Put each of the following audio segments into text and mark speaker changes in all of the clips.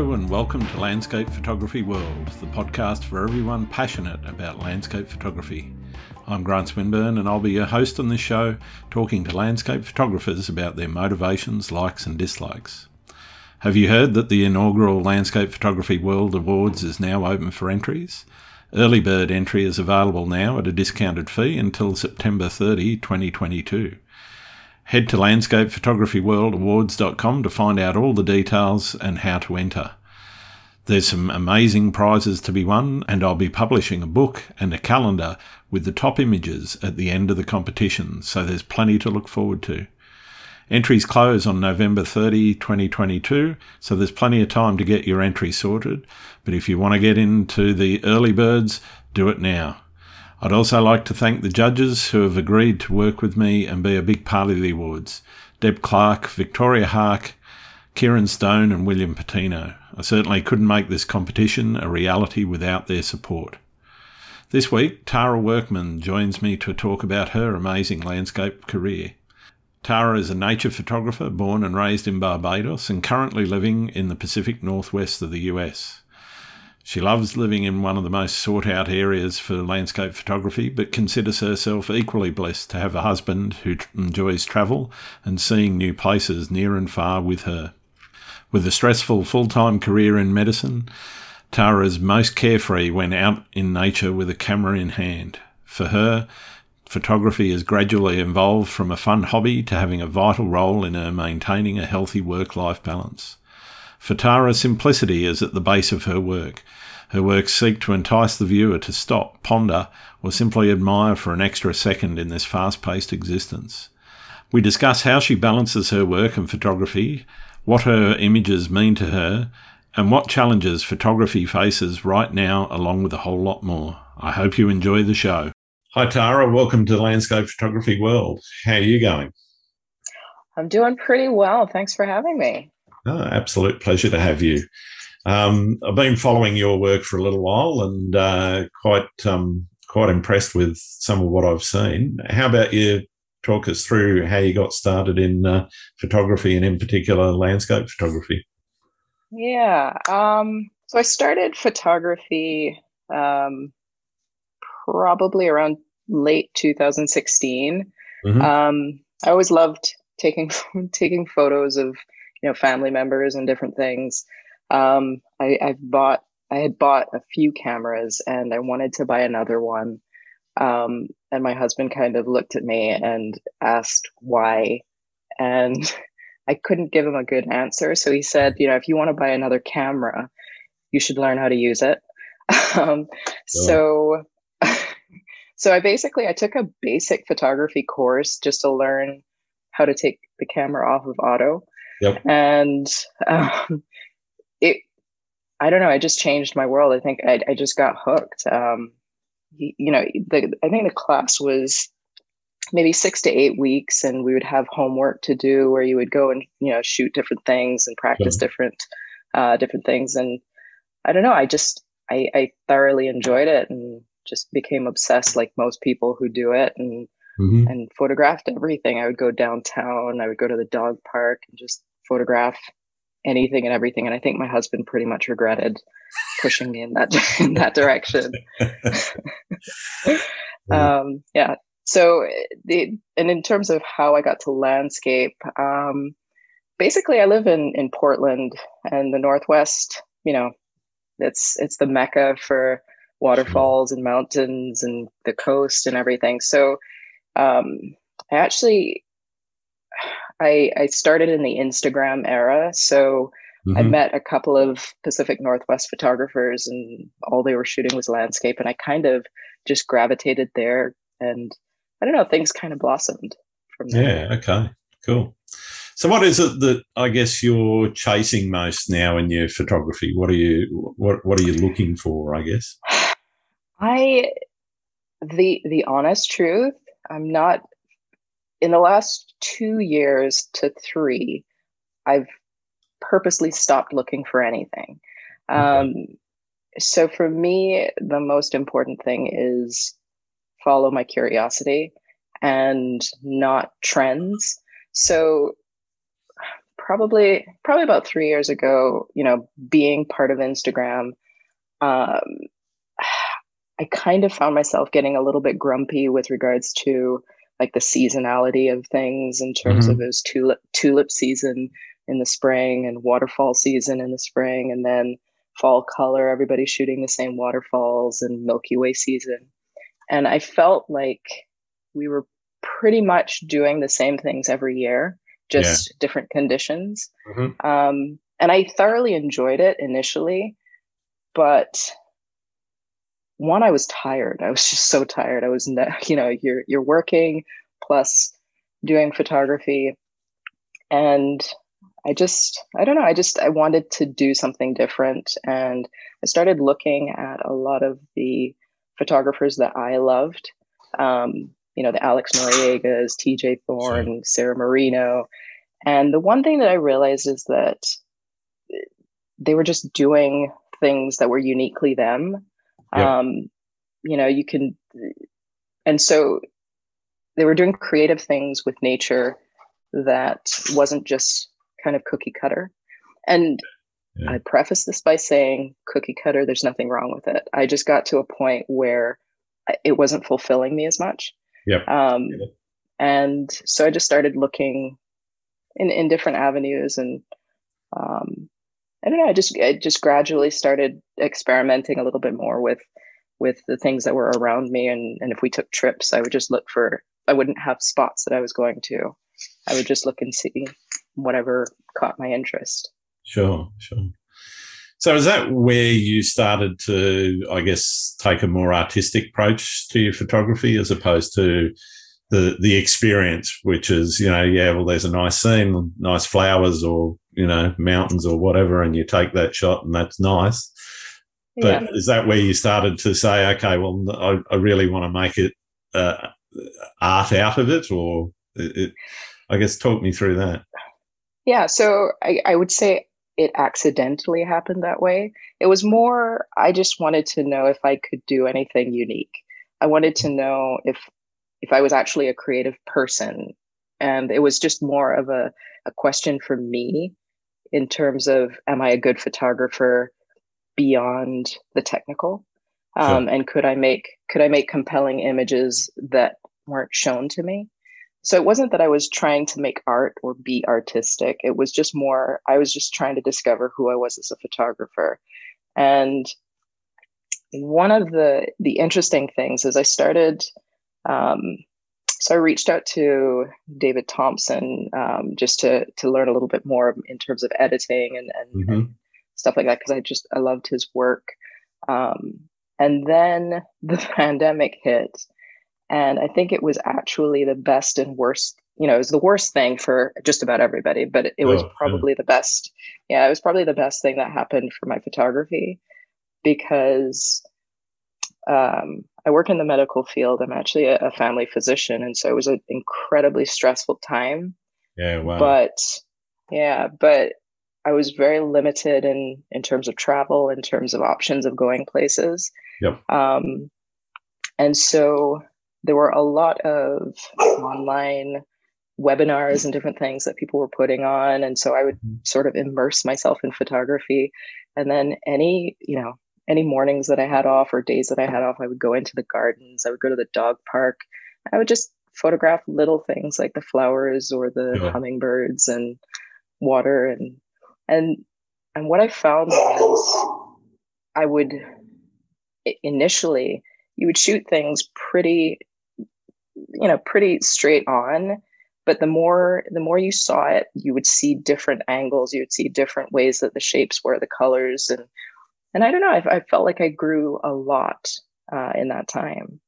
Speaker 1: Hello, and welcome to Landscape Photography World, the podcast for everyone passionate about landscape photography. I'm Grant Swinburne, and I'll be your host on this show, talking to landscape photographers about their motivations, likes, and dislikes. Have you heard that the inaugural Landscape Photography World Awards is now open for entries? Early bird entry is available now at a discounted fee until September 30, 2022. Head to landscapephotographyworldawards.com to find out all the details and how to enter. There's some amazing prizes to be won, and I'll be publishing a book and a calendar with the top images at the end of the competition, so there's plenty to look forward to. Entries close on November 30, 2022, so there's plenty of time to get your entry sorted. But if you want to get into the early birds, do it now. I'd also like to thank the judges who have agreed to work with me and be a big part of the awards Deb Clark, Victoria Hark, Kieran Stone, and William Patino. I certainly couldn't make this competition a reality without their support. This week, Tara Workman joins me to talk about her amazing landscape career. Tara is a nature photographer born and raised in Barbados and currently living in the Pacific Northwest of the US. She loves living in one of the most sought out areas for landscape photography, but considers herself equally blessed to have a husband who enjoys travel and seeing new places near and far with her. With a stressful full time career in medicine, Tara is most carefree when out in nature with a camera in hand. For her, photography has gradually evolved from a fun hobby to having a vital role in her maintaining a healthy work life balance. For Tara, simplicity is at the base of her work. Her works seek to entice the viewer to stop, ponder, or simply admire for an extra second in this fast paced existence. We discuss how she balances her work and photography, what her images mean to her, and what challenges photography faces right now, along with a whole lot more. I hope you enjoy the show. Hi, Tara. Welcome to the Landscape Photography World. How are you going?
Speaker 2: I'm doing pretty well. Thanks for having me.
Speaker 1: Oh, absolute pleasure to have you. Um, I've been following your work for a little while and uh, quite um, quite impressed with some of what I've seen. How about you talk us through how you got started in uh, photography and in particular landscape photography?
Speaker 2: Yeah. Um, so I started photography um, probably around late 2016. Mm-hmm. Um, I always loved taking taking photos of you know family members and different things. Um, I, I bought I had bought a few cameras and I wanted to buy another one. Um, and my husband kind of looked at me and asked why, and I couldn't give him a good answer. So he said, you know, if you want to buy another camera, you should learn how to use it. um, So so I basically I took a basic photography course just to learn how to take the camera off of auto. Yep. And um, I don't know, it just changed my world. I think I, I just got hooked. Um, you, you know, the, I think the class was maybe six to eight weeks, and we would have homework to do where you would go and you know shoot different things and practice different uh, different things. And I don't know, I just I, I thoroughly enjoyed it, and just became obsessed like most people who do it and mm-hmm. and photographed everything. I would go downtown, I would go to the dog park and just photograph anything and everything. And I think my husband pretty much regretted pushing me in that in that direction. um, yeah. So the and in terms of how I got to landscape, um, basically I live in in Portland and the Northwest. You know, it's it's the mecca for waterfalls and mountains and the coast and everything. So um, I actually I I started in the Instagram era. So mm-hmm. I met a couple of Pacific Northwest photographers and all they were shooting was landscape and I kind of just gravitated there and I don't know, things kind of blossomed from
Speaker 1: there. Yeah, okay. Cool. So, what is it that I guess you're chasing most now in your photography? What are you what What are you looking for? I guess.
Speaker 2: I the the honest truth, I'm not in the last 2 years to 3, I've purposely stopped looking for anything. Um so for me the most important thing is follow my curiosity and not trends. So probably probably about three years ago, you know, being part of Instagram, um, I kind of found myself getting a little bit grumpy with regards to like the seasonality of things in terms mm-hmm. of was tulip tulip season in the spring and waterfall season in the spring and then fall color everybody shooting the same waterfalls and milky way season and i felt like we were pretty much doing the same things every year just yeah. different conditions mm-hmm. um, and i thoroughly enjoyed it initially but one i was tired. I was just so tired. I was you know you're you're working plus doing photography. And i just i don't know i just i wanted to do something different. And i started looking at a lot of the photographers that i loved. Um, you know the alex noriegas TJ Thorne sure. sarah marino. And the one thing that i realized is that they were just doing things that were uniquely them um, you know you can and so they were doing creative things with nature that wasn't just kind of cookie cutter. And yeah. i preface this by saying cookie cutter there's nothing wrong with it. I just got to a point where it wasn't fulfilling me as much.
Speaker 1: Yep.
Speaker 2: Um, and so i just started looking in in different avenues and um, I don't know. I just I just gradually started experimenting a little bit more with with the things that were around me, and and if we took trips, I would just look for. I wouldn't have spots that I was going to. I would just look and see whatever caught my interest.
Speaker 1: Sure, sure. So is that where you started to, I guess, take a more artistic approach to your photography as opposed to the the experience, which is, you know, yeah, well, there's a nice scene, nice flowers, or you know, mountains or whatever, and you take that shot and that's nice. But yeah. is that where you started to say, okay, well, I, I really want to make it uh, art out of it, or it, it, I guess talk me through that.
Speaker 2: Yeah, so I, I would say it accidentally happened that way. It was more, I just wanted to know if I could do anything unique. I wanted to know if if I was actually a creative person. And it was just more of a, a question for me in terms of am I a good photographer beyond the technical? Um, And could I make could I make compelling images that weren't shown to me? So it wasn't that I was trying to make art or be artistic. It was just more I was just trying to discover who I was as a photographer. And one of the the interesting things is I started um, so I reached out to David Thompson um, just to to learn a little bit more in terms of editing and and, mm-hmm. and stuff like that because I just I loved his work. Um, and then the pandemic hit, and I think it was actually the best and worst. You know, it was the worst thing for just about everybody, but it, it was oh, probably yeah. the best. Yeah, it was probably the best thing that happened for my photography because um, I work in the medical field. I'm actually a, a, family physician, and so it was an incredibly stressful time.
Speaker 1: Yeah, wow.
Speaker 2: But yeah, but I was very limited in in terms of travel, in terms of options of going places.
Speaker 1: Yep.
Speaker 2: Um, and so there were a lot of online webinars and different things that people were putting on, and so I would mm-hmm. sort of immerse myself in photography, and then any you know any mornings that I had off or days that I had off, I would go into the gardens. I would go to the dog park. I would just photograph little things like the flowers or the yeah. hummingbirds and water and and and what I found was I would initially you would shoot things pretty you know pretty straight on but the more the more you saw it you would see different angles you would see different ways that the shapes were the colors and and I don't know, I, I felt like I grew a lot uh, in that time.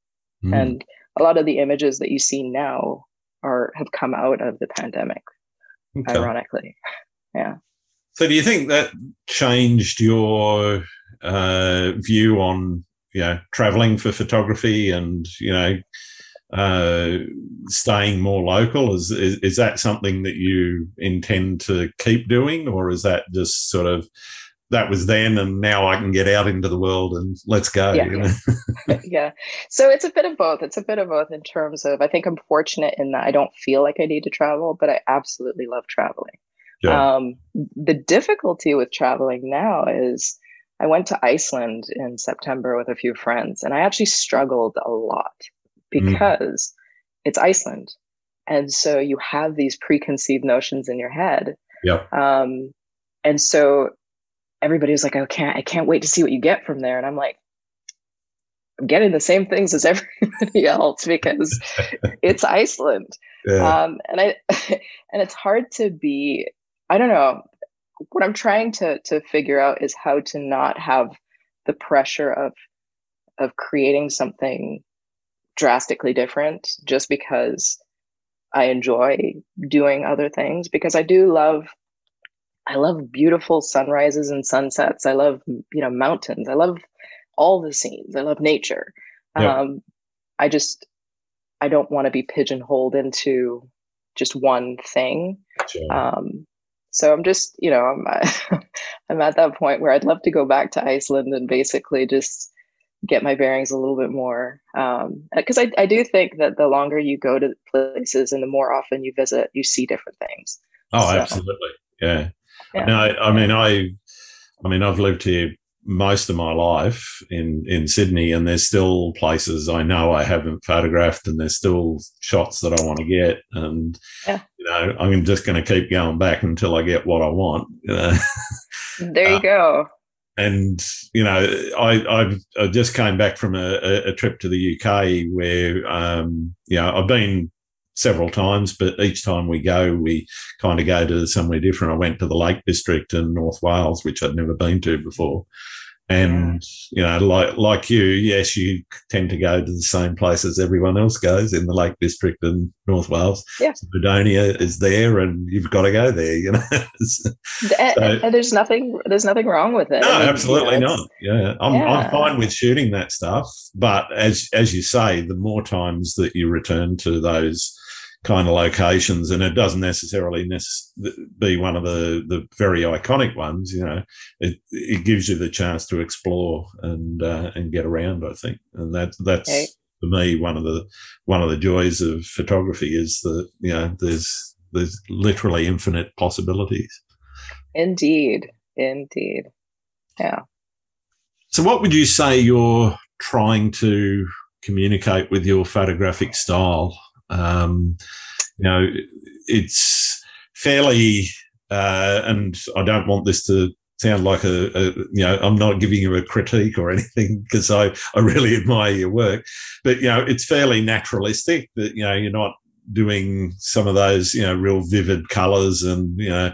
Speaker 2: Mm. And a lot of the images that you see now are have come out of the pandemic, okay. ironically. Yeah.
Speaker 1: So, do you think that changed your uh, view on you know traveling for photography and you know uh, staying more local? Is, is, is that something that you intend to keep doing, or is that just sort of that was then and now I can get out into the world and let's go.
Speaker 2: Yeah, you know? yeah. yeah. So it's a bit of both. It's a bit of both in terms of I think I'm fortunate in that I don't feel like I need to travel, but I absolutely love traveling. Sure. Um, the difficulty with traveling now is I went to Iceland in September with a few friends, and I actually struggled a lot mm. because mm. it's Iceland. And so you have these preconceived notions in your head.
Speaker 1: Yeah.
Speaker 2: Um, and so everybody was like, I can't, I can't wait to see what you get from there. And I'm like, I'm getting the same things as everybody else because it's Iceland. Yeah. Um, and I, and it's hard to be, I don't know, what I'm trying to, to figure out is how to not have the pressure of, of creating something drastically different just because I enjoy doing other things because I do love I love beautiful sunrises and sunsets. I love, you know, mountains. I love all the scenes. I love nature. Yeah. Um, I just, I don't want to be pigeonholed into just one thing. Sure. Um, so I'm just, you know, I'm, I'm at that point where I'd love to go back to Iceland and basically just get my bearings a little bit more. Because um, I, I do think that the longer you go to places and the more often you visit, you see different things.
Speaker 1: Oh, so, absolutely. Yeah. Yeah. No, I, I mean, I, I mean, I've lived here most of my life in in Sydney, and there's still places I know I haven't photographed, and there's still shots that I want to get, and yeah. you know I'm just going to keep going back until I get what I want. You know?
Speaker 2: There you uh, go.
Speaker 1: And you know, I I've, I just came back from a, a, trip to the UK where um, you know I've been several times, but each time we go, we kind of go to somewhere different. I went to the Lake District in North Wales, which I'd never been to before. And you know, like like you, yes, you tend to go to the same places everyone else goes in the Lake District in North Wales.
Speaker 2: Yeah,
Speaker 1: Snowdonia is there, and you've got to go there. You know,
Speaker 2: so, and there's nothing there's nothing wrong with it.
Speaker 1: No, I mean, absolutely you know, not. Yeah, I'm yeah. I'm fine with shooting that stuff, but as as you say, the more times that you return to those kind of locations, and it doesn't necessarily be one of the the very iconic ones. You know, it it gives you the chance to explore and uh, and get around. I think, and that that's okay. for me one of the one of the joys of photography is that you know there's there's literally infinite possibilities.
Speaker 2: Indeed, indeed, yeah.
Speaker 1: So, what would you say you're trying to communicate with your photographic style? Um, you know, it's fairly, uh, and I don't want this to sound like a, a, you know i'm not giving you a critique or anything because i i really admire your work but you know it's fairly naturalistic that you know you're not doing some of those you know real vivid colors and you know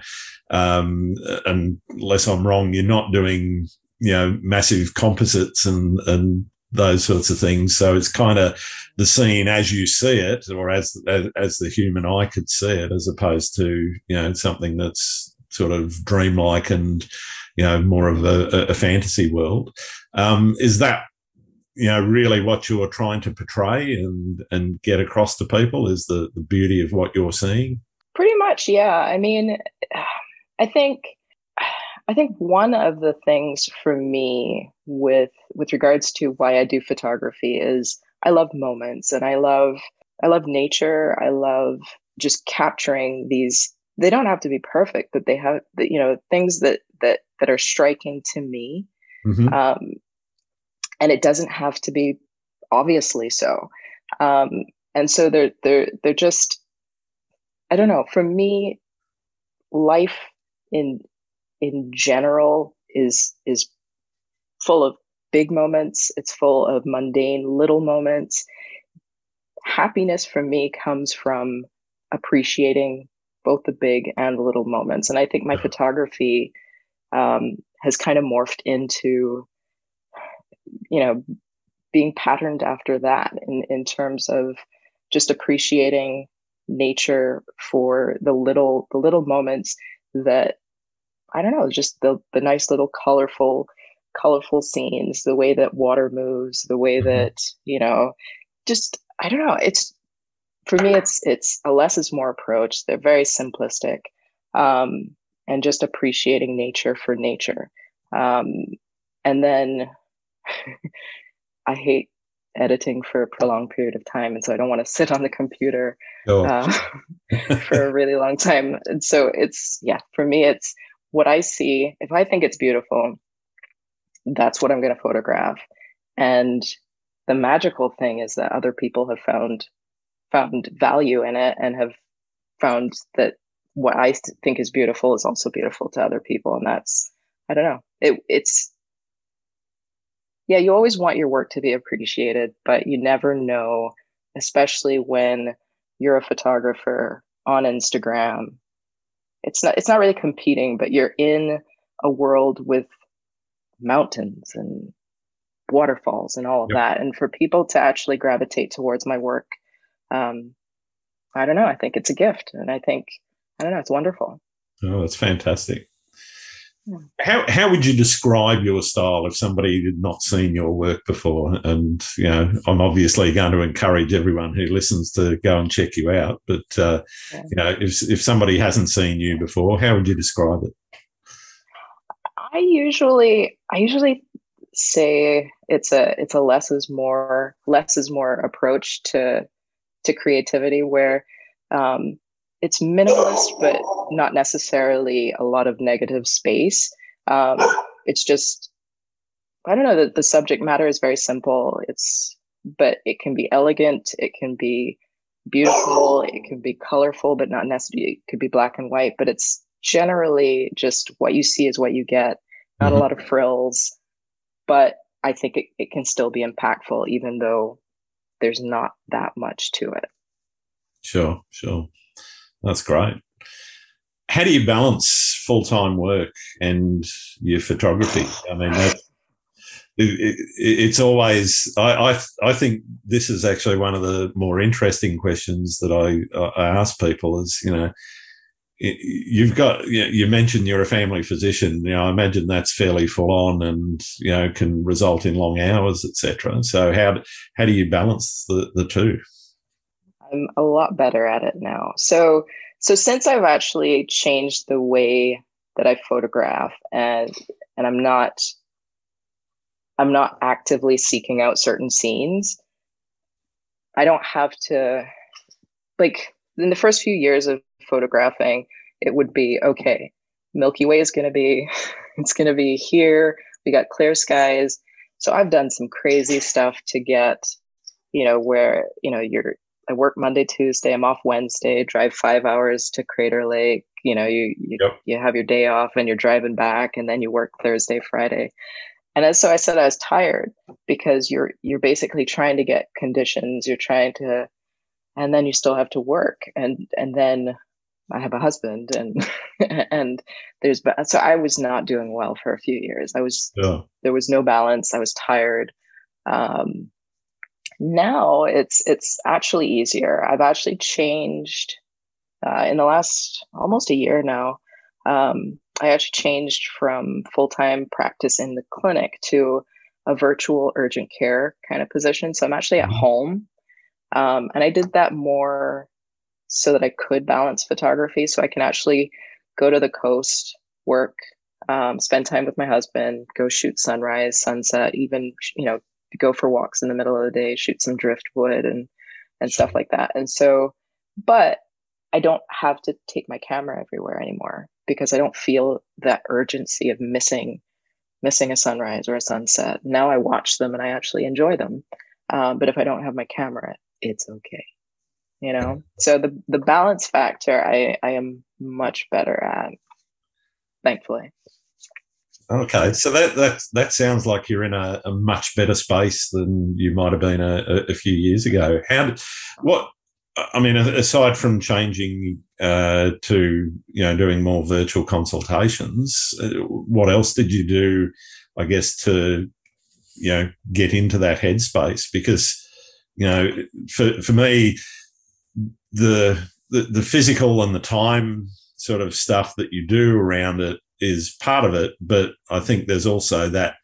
Speaker 1: um and unless i'm wrong you're not doing you know massive composites and and those sorts of things. So it's kind of the scene as you see it, or as, as, as the human eye could see it, as opposed to you know something that's sort of dreamlike and you know more of a, a fantasy world. Um, is that you know really what you're trying to portray and and get across to people? Is the the beauty of what you're seeing?
Speaker 2: Pretty much, yeah. I mean, I think I think one of the things for me with with regards to why I do photography is I love moments and I love I love nature. I love just capturing these they don't have to be perfect, but they have the, you know things that that that are striking to me. Mm-hmm. Um, and it doesn't have to be obviously so. Um, and so they're they're they're just I don't know, for me life in in general is is full of big moments it's full of mundane little moments. Happiness for me comes from appreciating both the big and the little moments. And i think my photography um, has kind of morphed into you know being patterned after that in, in terms of just appreciating nature for the little the little moments that I don't know, just the the nice little colorful colorful scenes, the way that water moves, the way mm-hmm. that, you know, just I don't know, it's for me it's it's a less is more approach. They're very simplistic. Um, and just appreciating nature for nature. Um, and then I hate editing for a prolonged period of time, and so I don't want to sit on the computer oh. uh, for a really long time. And so it's yeah, for me, it's what I see. If I think it's beautiful, that's what I'm going to photograph. And the magical thing is that other people have found found value in it and have found that what I think is beautiful is also beautiful to other people, and that's I don't know. It, it's yeah, you always want your work to be appreciated, but you never know, especially when you're a photographer on Instagram. It's not it's not really competing, but you're in a world with mountains and waterfalls and all of yep. that. And for people to actually gravitate towards my work, um, I don't know. I think it's a gift, and I think I don't know. It's wonderful.
Speaker 1: Oh, that's fantastic. How how would you describe your style if somebody had not seen your work before? And you know, I'm obviously going to encourage everyone who listens to go and check you out. But uh, yeah. you know, if if somebody hasn't seen you before, how would you describe it?
Speaker 2: I usually I usually say it's a it's a less is more less is more approach to to creativity where um, it's minimalist, but not necessarily a lot of negative space. Um, it's just, I don't know that the subject matter is very simple. It's, but it can be elegant. It can be beautiful. It can be colorful, but not necessarily. It could be black and white. But it's generally just what you see is what you get. Not mm-hmm. a lot of frills, but I think it, it can still be impactful, even though there's not that much to it.
Speaker 1: Sure, sure. That's great. How do you balance full time work and your photography? I mean, it, it, it's always. I, I, I think this is actually one of the more interesting questions that I, I ask people. Is you know, you've got you mentioned you're a family physician. You know, I imagine that's fairly full on, and you know, can result in long hours, etc. So how how do you balance the the two?
Speaker 2: I'm a lot better at it now. So so since I've actually changed the way that I photograph and and I'm not I'm not actively seeking out certain scenes, I don't have to like in the first few years of photographing, it would be okay, Milky Way is gonna be it's gonna be here. We got clear skies. So I've done some crazy stuff to get, you know, where, you know, you're I work Monday, Tuesday. I'm off Wednesday. Drive five hours to Crater Lake. You know, you you, yep. you have your day off and you're driving back, and then you work Thursday, Friday. And so I said I was tired because you're you're basically trying to get conditions. You're trying to, and then you still have to work, and and then I have a husband, and and there's so I was not doing well for a few years. I was yeah. there was no balance. I was tired. Um, now it's it's actually easier. I've actually changed uh, in the last almost a year now. Um, I actually changed from full time practice in the clinic to a virtual urgent care kind of position. So I'm actually at mm-hmm. home, um, and I did that more so that I could balance photography. So I can actually go to the coast, work, um, spend time with my husband, go shoot sunrise, sunset, even you know go for walks in the middle of the day, shoot some driftwood and and stuff like that. And so, but I don't have to take my camera everywhere anymore because I don't feel that urgency of missing missing a sunrise or a sunset. Now I watch them and I actually enjoy them. Um, but if I don't have my camera, it's okay. You know. So the the balance factor, I I am much better at. Thankfully.
Speaker 1: Okay, so that that that sounds like you're in a, a much better space than you might have been a, a few years ago. How what I mean, aside from changing uh, to you know doing more virtual consultations, uh, what else did you do? I guess to you know get into that headspace because you know for for me the the, the physical and the time sort of stuff that you do around it is part of it, but I think there's also that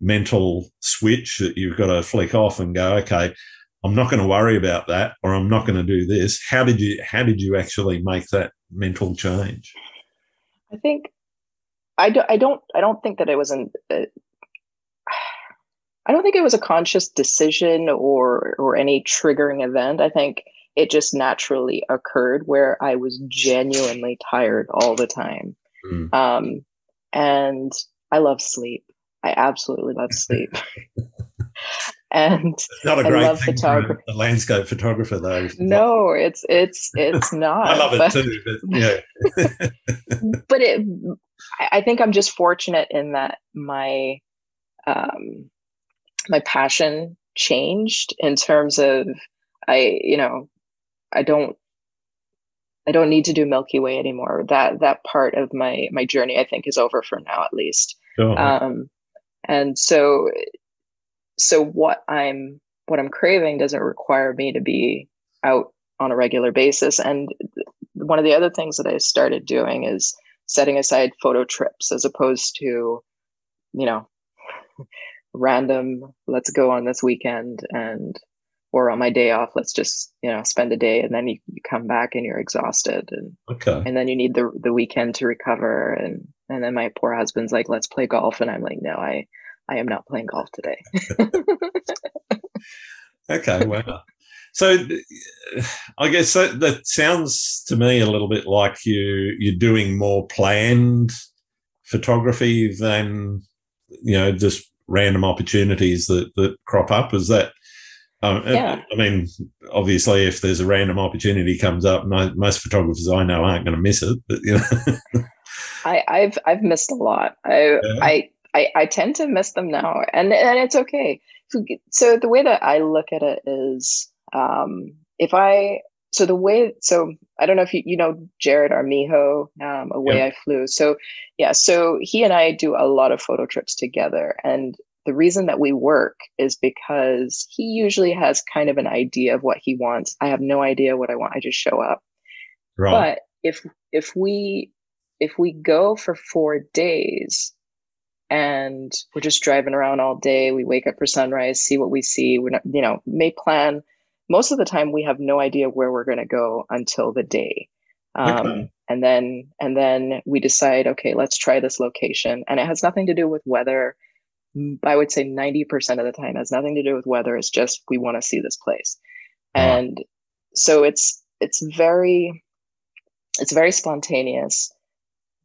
Speaker 1: mental switch that you've got to flick off and go, okay, I'm not going to worry about that, or I'm not going to do this. How did you How did you actually make that mental change?
Speaker 2: I think I, don't I don't I don't think that it was an uh, I don't think it was a conscious decision or or any triggering event. I think it just naturally occurred where I was genuinely tired all the time. Mm. Um, and I love sleep. I absolutely love sleep. and
Speaker 1: it's not a great thing for a landscape photographer, though.
Speaker 2: No, it's it's it's not.
Speaker 1: I love it too, but yeah.
Speaker 2: but it, I think I'm just fortunate in that my um, my passion changed in terms of I, you know, I don't I don't need to do Milky Way anymore. That that part of my my journey, I think, is over for now, at least. Oh. Um, and so, so what I'm what I'm craving doesn't require me to be out on a regular basis. And one of the other things that I started doing is setting aside photo trips as opposed to, you know, random. Let's go on this weekend and or on my day off, let's just, you know, spend a day and then you, you come back and you're exhausted and
Speaker 1: okay.
Speaker 2: and then you need the the weekend to recover and and then my poor husband's like, let's play golf and I'm like, no, I I am not playing golf today.
Speaker 1: okay, well. So I guess that, that sounds to me a little bit like you you're doing more planned photography than you know just random opportunities that that crop up. Is that um, yeah. I mean, obviously, if there's a random opportunity comes up, most photographers I know aren't going to miss it. But you know,
Speaker 2: I, have I've missed a lot. I, yeah. I I I tend to miss them now, and and it's okay. So the way that I look at it is, um, if I so the way so I don't know if you you know Jared Armijo, um, away. I flew. So yeah, so he and I do a lot of photo trips together, and the reason that we work is because he usually has kind of an idea of what he wants. I have no idea what I want. I just show up. Right. But if if we if we go for 4 days and we're just driving around all day, we wake up for sunrise, see what we see, we're not, you know, may plan most of the time we have no idea where we're going to go until the day. Um, okay. and then and then we decide okay let's try this location and it has nothing to do with weather I would say 90% of the time has nothing to do with weather. It's just we want to see this place. Wow. And so it's it's very it's very spontaneous.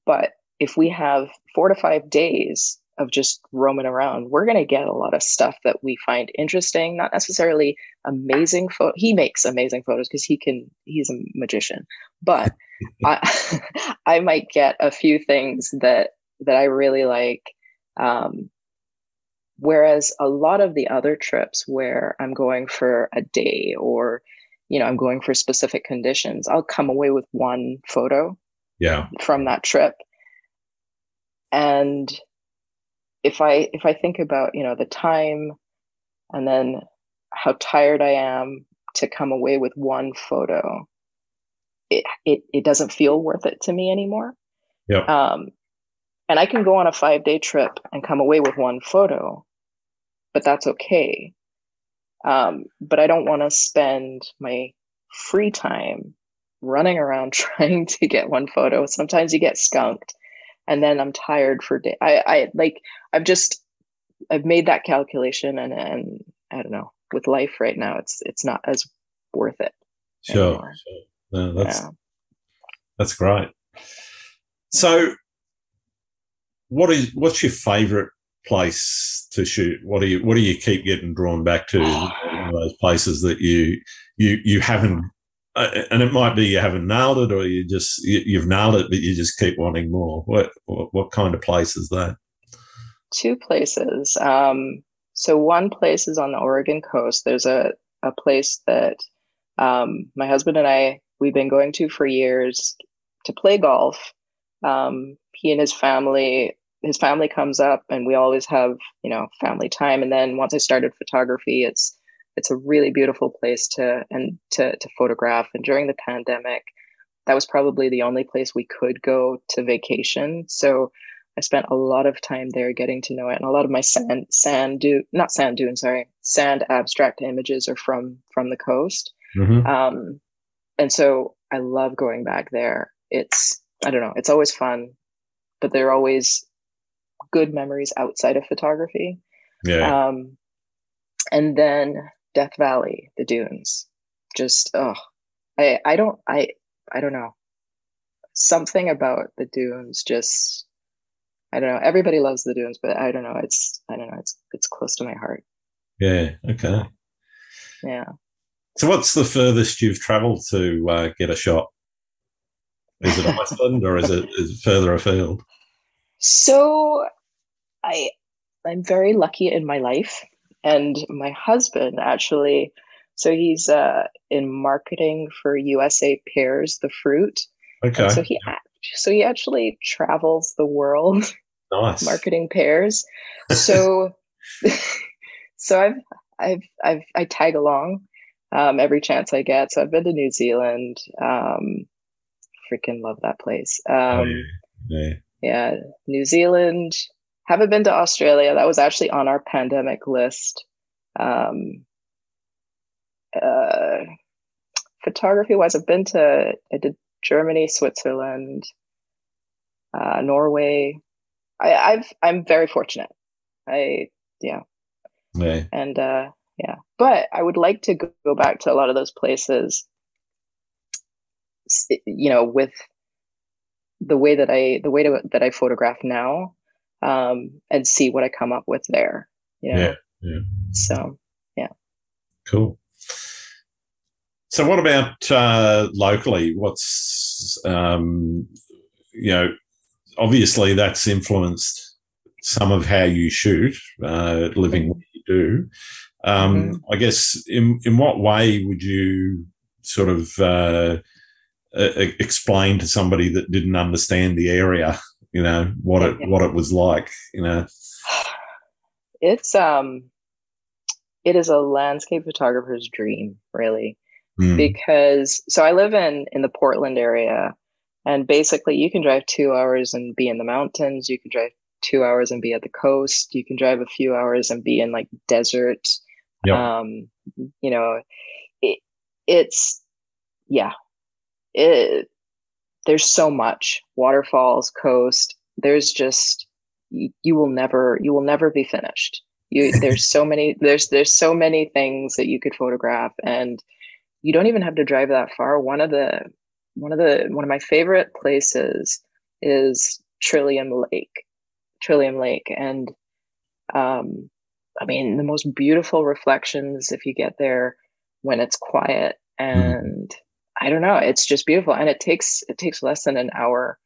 Speaker 2: But if we have four to five days of just roaming around, we're going to get a lot of stuff that we find interesting, not necessarily amazing photo. He makes amazing photos because he can, he's a magician, but I, I might get a few things that, that I really like. Um, Whereas a lot of the other trips where I'm going for a day or, you know, I'm going for specific conditions, I'll come away with one photo
Speaker 1: yeah.
Speaker 2: from that trip. And if I if I think about, you know, the time and then how tired I am to come away with one photo, it it, it doesn't feel worth it to me anymore.
Speaker 1: Yeah.
Speaker 2: Um, and I can go on a five day trip and come away with one photo, but that's okay. Um, but I don't want to spend my free time running around trying to get one photo. Sometimes you get skunked, and then I'm tired for day. I, I like I've just I've made that calculation, and and I don't know. With life right now, it's it's not as worth it.
Speaker 1: Sure, sure. No, that's yeah. that's great. So, what is what's your favorite place to shoot? What do you what do you keep getting drawn back to? One of those places that you you you haven't, and it might be you haven't nailed it, or you just you, have nailed it, but you just keep wanting more. What, what what, kind of place is that?
Speaker 2: Two places. Um, so one place is on the Oregon coast. There's a a place that um, my husband and I we've been going to for years to play golf. Um, he and his family his family comes up and we always have you know family time and then once i started photography it's it's a really beautiful place to and to to photograph and during the pandemic that was probably the only place we could go to vacation so i spent a lot of time there getting to know it and a lot of my sand sand dune not sand dune sorry sand abstract images are from from the coast mm-hmm. um and so i love going back there it's i don't know it's always fun but they're always good memories outside of photography.
Speaker 1: Yeah.
Speaker 2: Um, and then Death Valley, the dunes. Just oh, I I don't I I don't know. Something about the dunes just I don't know. Everybody loves the dunes, but I don't know. It's I don't know. It's it's close to my heart.
Speaker 1: Yeah. Okay.
Speaker 2: Yeah.
Speaker 1: So, what's the furthest you've travelled to uh, get a shot? Is it Iceland or is it, is it further afield?
Speaker 2: So, I I'm very lucky in my life, and my husband actually. So he's uh, in marketing for USA Pears, the fruit.
Speaker 1: Okay.
Speaker 2: And so he so he actually travels the world
Speaker 1: nice.
Speaker 2: marketing pears. So so I've I've I've I tag along um, every chance I get. So I've been to New Zealand. Um, freaking love that place. Um. Yeah. yeah, New Zealand. Haven't been to Australia. That was actually on our pandemic list. Um, uh, photography wise, I've been to. I did Germany, Switzerland, uh, Norway. I, I've I'm very fortunate. I yeah.
Speaker 1: Yeah.
Speaker 2: And uh, yeah, but I would like to go back to a lot of those places. You know, with the way that I the way to, that I photograph now, um, and see what I come up with there. You know?
Speaker 1: Yeah. Yeah.
Speaker 2: So yeah.
Speaker 1: Cool. So, what about uh, locally? What's um, you know, obviously that's influenced some of how you shoot, uh, living what you do. Um, mm-hmm. I guess in in what way would you sort of uh, explain to somebody that didn't understand the area, you know, what it what it was like, you know?
Speaker 2: It's um, it is a landscape photographer's dream, really mm. because so I live in in the Portland area, and basically you can drive two hours and be in the mountains. You can drive two hours and be at the coast. You can drive a few hours and be in like desert. Yep. Um, you know, it, it's yeah, it. There's so much waterfalls, coast. There's just you will never you will never be finished you there's so many there's there's so many things that you could photograph and you don't even have to drive that far. One of the one of the one of my favorite places is Trillium Lake. Trillium Lake. And um I mean the most beautiful reflections if you get there when it's quiet mm-hmm. and. I don't know, it's just beautiful. And it takes it takes less than an hour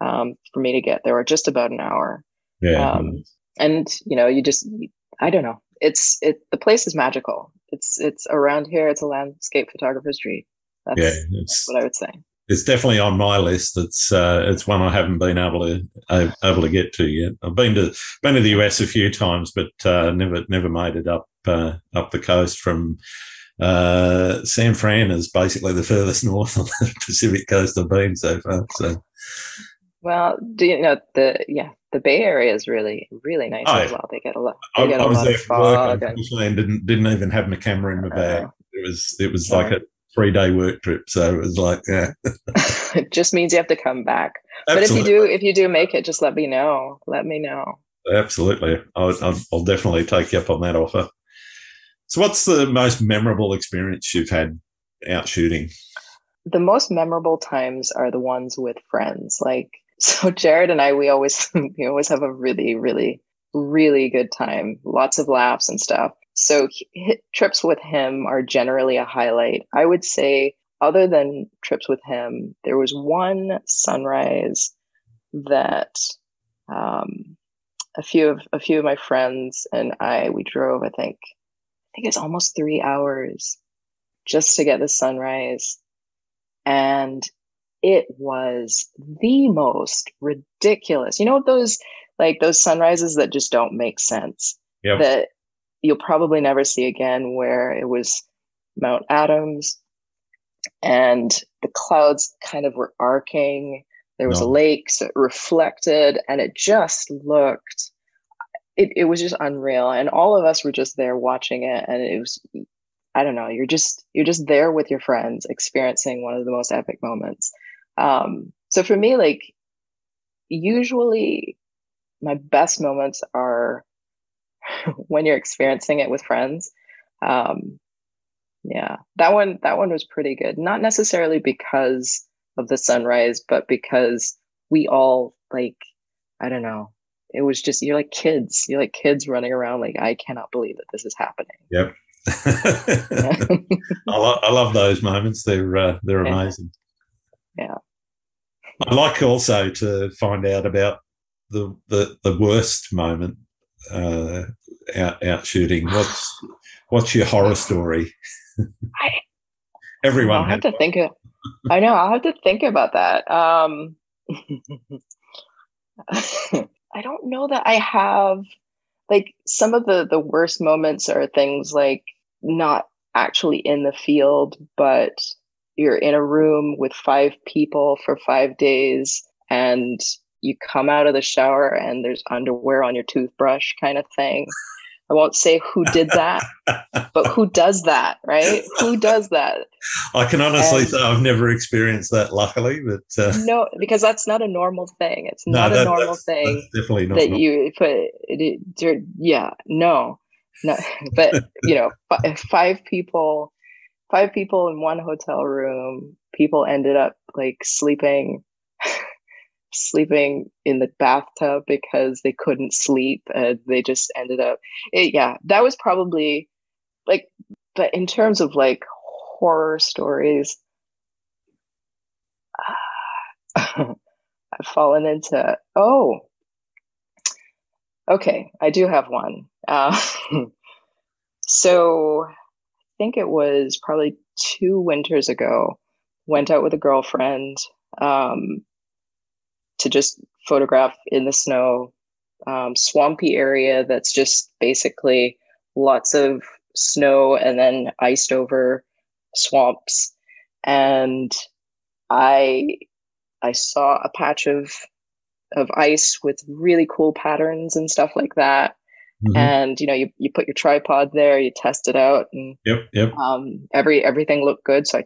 Speaker 2: um, for me to get there, or just about an hour.
Speaker 1: Yeah. Um,
Speaker 2: and you know, you just I don't know. It's it the place is magical it's it's around here. It's a landscape photographer's dream. That's, yeah, that's what I would say.
Speaker 1: It's definitely on my list. It's uh, it's one I haven't been able to able to get to yet. I've been to been to the US a few times, but uh, never never made it up uh, up the coast from uh, San Fran is basically the furthest north on the Pacific coast I've been so far. So,
Speaker 2: well, do you know the yeah the Bay Area is really really nice oh, as well. They get a lot. They I, get a I was lot there for work,
Speaker 1: and, and didn't didn't even have my camera in my bag. Uh, it was it was like a three day work trip, so it was like yeah.
Speaker 2: it just means you have to come back. Absolutely. But if you do if you do make it, just let me know. Let me know.
Speaker 1: Absolutely, I'll, I'll definitely take you up on that offer. So, what's the most memorable experience you've had out shooting?
Speaker 2: The most memorable times are the ones with friends. Like so Jared and I, we always we always have a really, really, really good time. Lots of laughs and stuff. So trips with him are generally a highlight. I would say, other than trips with him, there was one sunrise that um, a few of a few of my friends and I we drove. I think think it's almost three hours just to get the sunrise, and it was the most ridiculous. You know those like those sunrises that just don't make sense.
Speaker 1: Yep.
Speaker 2: That you'll probably never see again where it was Mount Adams and the clouds kind of were arcing. There was no. a lake, so it reflected, and it just looked it, it was just unreal. And all of us were just there watching it, and it was I don't know, you're just you're just there with your friends experiencing one of the most epic moments. Um, so for me, like usually my best moments are when you're experiencing it with friends Um, yeah, that one that one was pretty good. Not necessarily because of the sunrise, but because we all like I don't know. It was just you're like kids. You're like kids running around like I cannot believe that this is happening.
Speaker 1: Yep. I, lo- I, love those moments. They're uh, they're amazing.
Speaker 2: Yeah.
Speaker 1: I like also to find out about the the, the worst moment uh, out out shooting. What's what's your horror story?
Speaker 2: I,
Speaker 1: Everyone.
Speaker 2: I'll have to one. think of. I know. I'll have to think about that. Um, I don't know that I have like some of the the worst moments are things like not actually in the field, but you're in a room with five people for five days and you come out of the shower and there's underwear on your toothbrush kind of thing. I won't say who did that, but who does that, right? Who does that?
Speaker 1: I can honestly and, say I've never experienced that, luckily, but uh,
Speaker 2: no, because that's not a normal thing. It's no, not that, a normal that's, thing. That's
Speaker 1: definitely not
Speaker 2: that normal. you put. Yeah, no, no. But you know, five people, five people in one hotel room. People ended up like sleeping sleeping in the bathtub because they couldn't sleep and they just ended up it, yeah that was probably like but in terms of like horror stories uh, i've fallen into oh okay i do have one. Uh, so i think it was probably two winters ago went out with a girlfriend um, to just photograph in the snow, um, swampy area that's just basically lots of snow and then iced over swamps. And I I saw a patch of of ice with really cool patterns and stuff like that. Mm-hmm. And you know, you, you put your tripod there, you test it out, and
Speaker 1: yep, yep.
Speaker 2: Um, every everything looked good. So I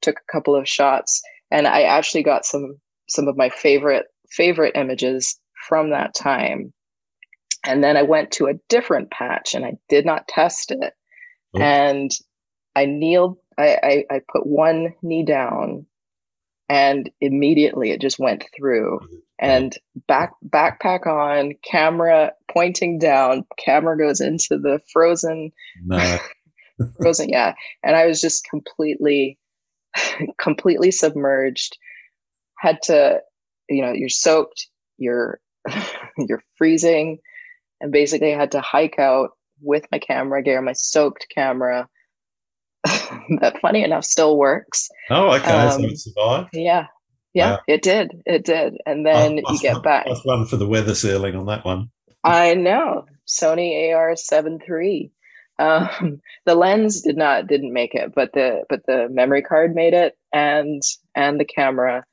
Speaker 2: took a couple of shots, and I actually got some some of my favorite favorite images from that time. And then I went to a different patch and I did not test it. Oh. And I kneeled, I, I, I, put one knee down and immediately it just went through. Mm-hmm. And back backpack on, camera pointing down, camera goes into the frozen
Speaker 1: no.
Speaker 2: frozen, yeah. And I was just completely, completely submerged. Had to you know you're soaked you're you're freezing. And basically I had to hike out with my camera gear my soaked camera. That funny enough still works.
Speaker 1: Oh okay. Um, so it survived?
Speaker 2: yeah. Yeah, it did. It did. And then oh, you get
Speaker 1: one,
Speaker 2: back.
Speaker 1: one for the weather sealing on that one.
Speaker 2: I know. Sony a7R III um, the lens did not didn't make it but the but the memory card made it and and the camera.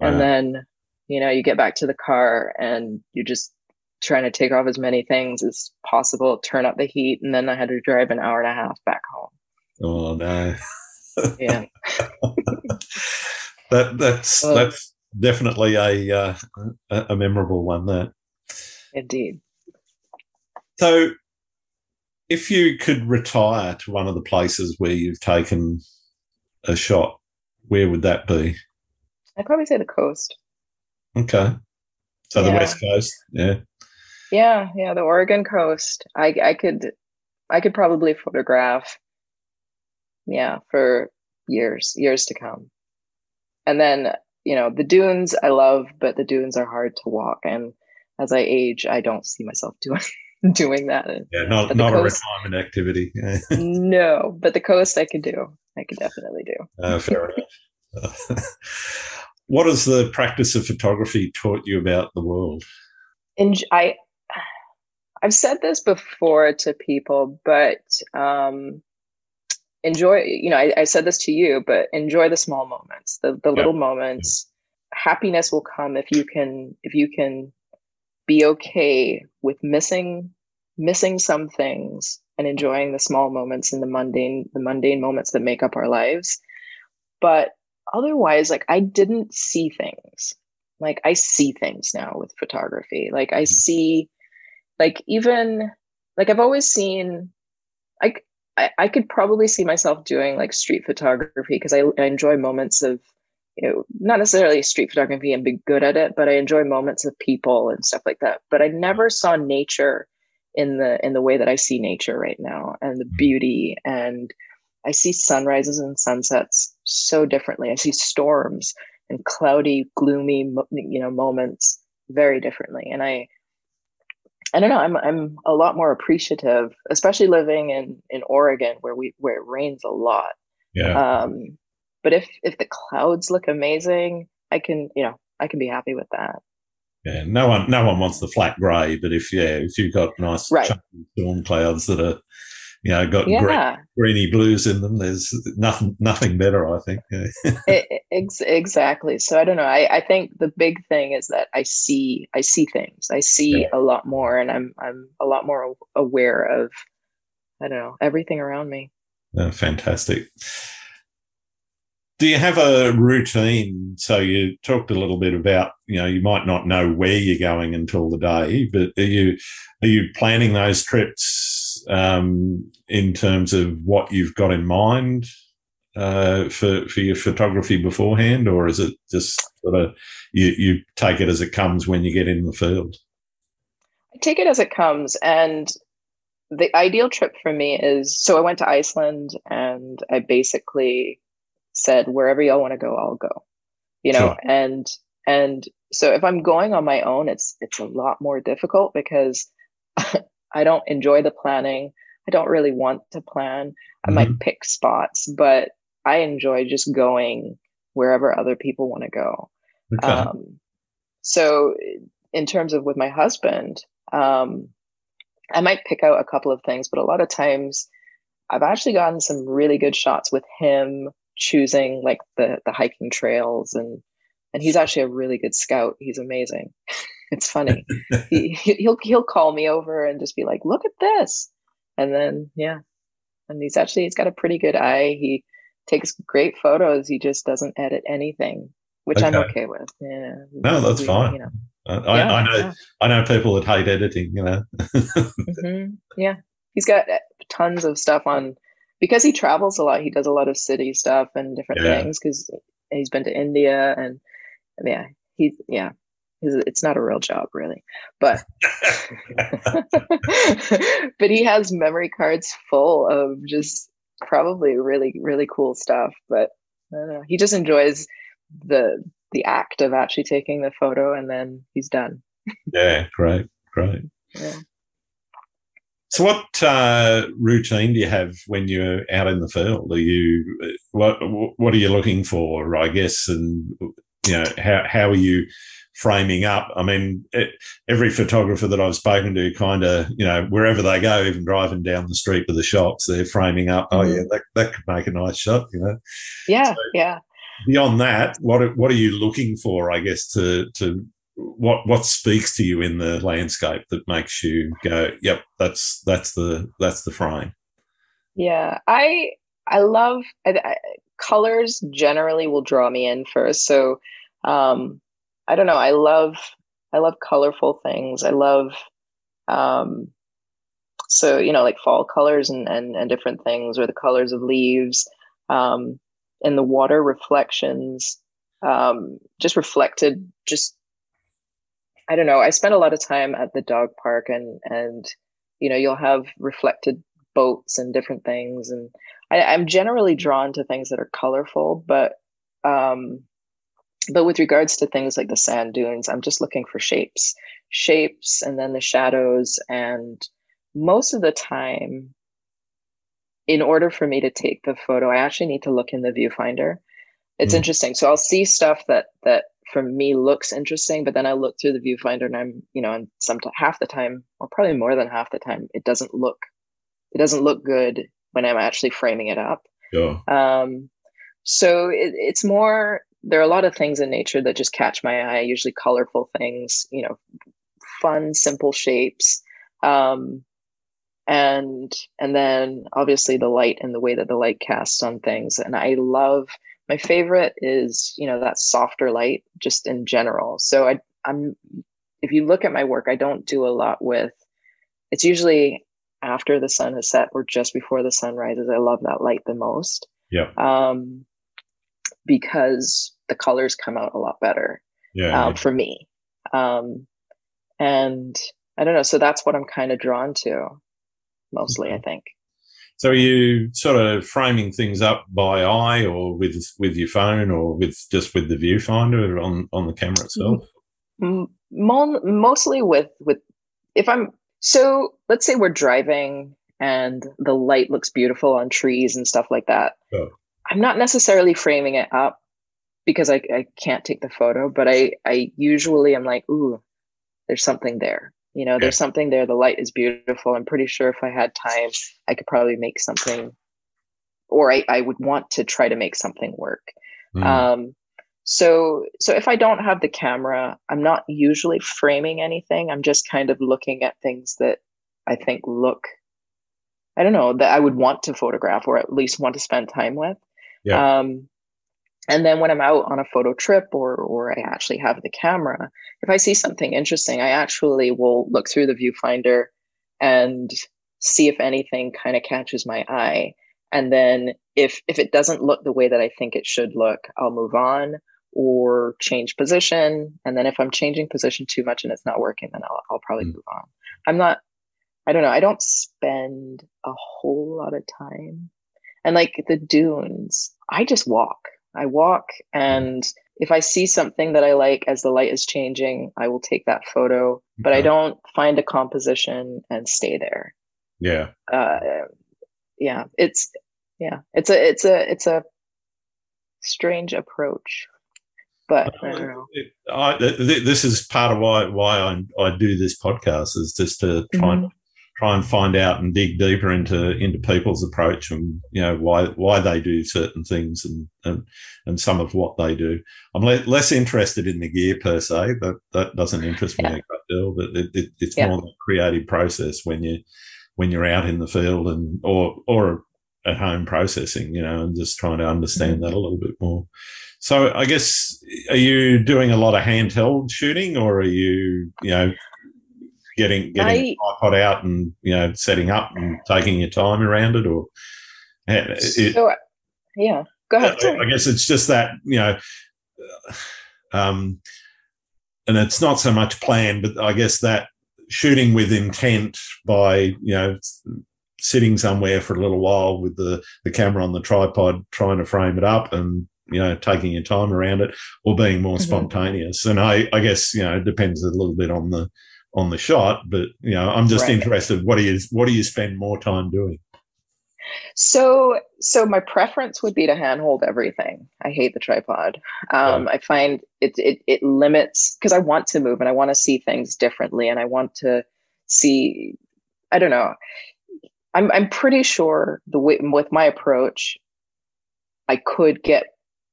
Speaker 2: And then you know you get back to the car and you're just trying to take off as many things as possible turn up the heat and then i had to drive an hour and a half back home.
Speaker 1: Oh no.
Speaker 2: Yeah.
Speaker 1: That that's that's definitely a uh, a memorable one that.
Speaker 2: Indeed.
Speaker 1: So if you could retire to one of the places where you've taken a shot where would that be?
Speaker 2: I'd probably say the coast
Speaker 1: Okay. So yeah. the West Coast, yeah.
Speaker 2: Yeah, yeah, the Oregon coast. I I could I could probably photograph yeah, for years, years to come. And then, you know, the dunes I love, but the dunes are hard to walk and as I age, I don't see myself doing doing that.
Speaker 1: Yeah, not not coast, a retirement activity.
Speaker 2: no, but the coast I could do. I could definitely do.
Speaker 1: Uh, fair enough. what has the practice of photography taught you about the world?
Speaker 2: And I, I've said this before to people, but um, enjoy. You know, I, I, said this to you, but enjoy the small moments, the the little moments. Happiness will come if you can if you can be okay with missing missing some things and enjoying the small moments and the mundane the mundane moments that make up our lives. But otherwise, like I didn't see things. Like I see things now with photography. Like I mm. see, like even like I've always seen, like I, I could probably see myself doing like street photography because I, I enjoy moments of you know not necessarily street photography and be good at it but i enjoy moments of people and stuff like that but i never saw nature in the in the way that i see nature right now and the mm-hmm. beauty and i see sunrises and sunsets so differently i see storms and cloudy gloomy you know moments very differently and i I don't know. I'm I'm a lot more appreciative, especially living in in Oregon where we where it rains a lot.
Speaker 1: Yeah.
Speaker 2: Um, but if if the clouds look amazing, I can you know I can be happy with that.
Speaker 1: Yeah. No one no one wants the flat grey, but if yeah if you've got nice
Speaker 2: right.
Speaker 1: storm clouds that are you know got yeah. green, greeny blues in them, there's nothing nothing better. I think.
Speaker 2: it, ex- exactly. So I don't know. I, I think the big thing is that I see I see things. I see yeah. a lot more, and I'm I'm a lot more aware of I don't know everything around me.
Speaker 1: Oh, fantastic. Do you have a routine? So you talked a little bit about, you know, you might not know where you're going until the day, but are you are you planning those trips um, in terms of what you've got in mind uh, for for your photography beforehand, or is it just sort of you you take it as it comes when you get in the field?
Speaker 2: I take it as it comes, and the ideal trip for me is so I went to Iceland and I basically said wherever y'all want to go i'll go you know sure. and and so if i'm going on my own it's it's a lot more difficult because i don't enjoy the planning i don't really want to plan i mm-hmm. might pick spots but i enjoy just going wherever other people want to go okay. um, so in terms of with my husband um, i might pick out a couple of things but a lot of times i've actually gotten some really good shots with him choosing like the the hiking trails and and he's actually a really good scout. He's amazing. it's funny. he he'll he'll call me over and just be like, "Look at this," and then yeah, and he's actually he's got a pretty good eye. He takes great photos. He just doesn't edit anything, which okay. I'm okay with. Yeah.
Speaker 1: No, that's we, fine. You know. I, yeah, I know yeah. I know people that hate editing. You know. mm-hmm.
Speaker 2: Yeah, he's got uh, tons of stuff on because he travels a lot, he does a lot of city stuff and different yeah. things because he's been to India and yeah, he's yeah, it's not a real job really, but but he has memory cards full of just probably really really cool stuff. But I don't know, he just enjoys the the act of actually taking the photo and then he's done.
Speaker 1: yeah, great, great. Yeah. So, what uh, routine do you have when you're out in the field? Are you what What are you looking for? I guess, and you know, how how are you framing up? I mean, it, every photographer that I've spoken to, kind of, you know, wherever they go, even driving down the street to the shops, they're framing up. Oh, yeah, mm-hmm. that that could make a nice shot. You know.
Speaker 2: Yeah, so yeah.
Speaker 1: Beyond that, what what are you looking for? I guess to to what what speaks to you in the landscape that makes you go, "Yep, that's that's the that's the frame."
Speaker 2: Yeah, I I love I, I, colors. Generally, will draw me in first. So, um, I don't know. I love I love colorful things. I love um, so you know like fall colors and and, and different things, or the colors of leaves, um, and the water reflections, um, just reflected just I don't know. I spent a lot of time at the dog park and and you know you'll have reflected boats and different things and I, I'm generally drawn to things that are colorful, but um but with regards to things like the sand dunes, I'm just looking for shapes, shapes, and then the shadows. And most of the time, in order for me to take the photo, I actually need to look in the viewfinder. It's mm. interesting. So I'll see stuff that that for me looks interesting, but then I look through the viewfinder and I'm, you know, and some half the time, or probably more than half the time, it doesn't look, it doesn't look good when I'm actually framing it up.
Speaker 1: Yeah.
Speaker 2: Um, so it, it's more. There are a lot of things in nature that just catch my eye. Usually colorful things, you know, fun, simple shapes, um, and and then obviously the light and the way that the light casts on things. And I love my favorite is you know that softer light just in general so I, i'm if you look at my work i don't do a lot with it's usually after the sun has set or just before the sun rises. I love that light the most.
Speaker 1: Yeah.
Speaker 2: Um, because the colors come out a lot better.
Speaker 1: Yeah.
Speaker 2: Um, yeah. For me. Um, and I don't know. So that's what I'm kind of drawn to mostly, I think.
Speaker 1: So are you sort of framing things up by eye or with with your phone or with just with the viewfinder on on the camera itself?
Speaker 2: Mostly with with if I'm so let's say we're driving and the light looks beautiful on trees and stuff like that.
Speaker 1: Oh.
Speaker 2: I'm not necessarily framing it up because I, I can't take the photo, but I, I usually am like, ooh, there's something there. You know, there's something there. The light is beautiful. I'm pretty sure if I had time, I could probably make something, or I, I would want to try to make something work. Mm. Um, so, so if I don't have the camera, I'm not usually framing anything. I'm just kind of looking at things that I think look, I don't know, that I would want to photograph or at least want to spend time with.
Speaker 1: Yeah.
Speaker 2: Um, and then when I'm out on a photo trip or or I actually have the camera, if I see something interesting, I actually will look through the viewfinder and see if anything kind of catches my eye. And then if if it doesn't look the way that I think it should look, I'll move on or change position. And then if I'm changing position too much and it's not working, then I'll, I'll probably mm. move on. I'm not, I don't know, I don't spend a whole lot of time. And like the dunes, I just walk. I walk and if I see something that I like as the light is changing, I will take that photo, but I don't find a composition and stay there.
Speaker 1: Yeah.
Speaker 2: Uh, yeah, it's yeah, it's a it's a it's a strange approach, but I don't know. It,
Speaker 1: I, this is part of why why I I do this podcast is just to try mm-hmm. and try and find out and dig deeper into into people's approach and you know why why they do certain things and and, and some of what they do. I'm le- less interested in the gear per se. That that doesn't interest me yeah. a great deal. But it, it, it's yeah. more the creative process when you when you're out in the field and or or at home processing, you know, and just trying to understand mm-hmm. that a little bit more. So I guess are you doing a lot of handheld shooting or are you, you know, getting getting I, tripod out and you know setting up and taking your time around it, or
Speaker 2: it, so, yeah, go ahead.
Speaker 1: I, I, guess it's just that you know, um, and it's not so much planned, but I guess that shooting with intent by you know sitting somewhere for a little while with the the camera on the tripod, trying to frame it up and you know taking your time around it or being more mm-hmm. spontaneous and i i guess you know it depends a little bit on the on the shot, but you know, I'm just right. interested. What do you what do you spend more time doing?
Speaker 2: So, so my preference would be to handhold everything. I hate the tripod. Um, I find it it it limits because I want to move and I want to see things differently, and I want to see. I don't know. I'm I'm pretty sure the way with my approach, I could get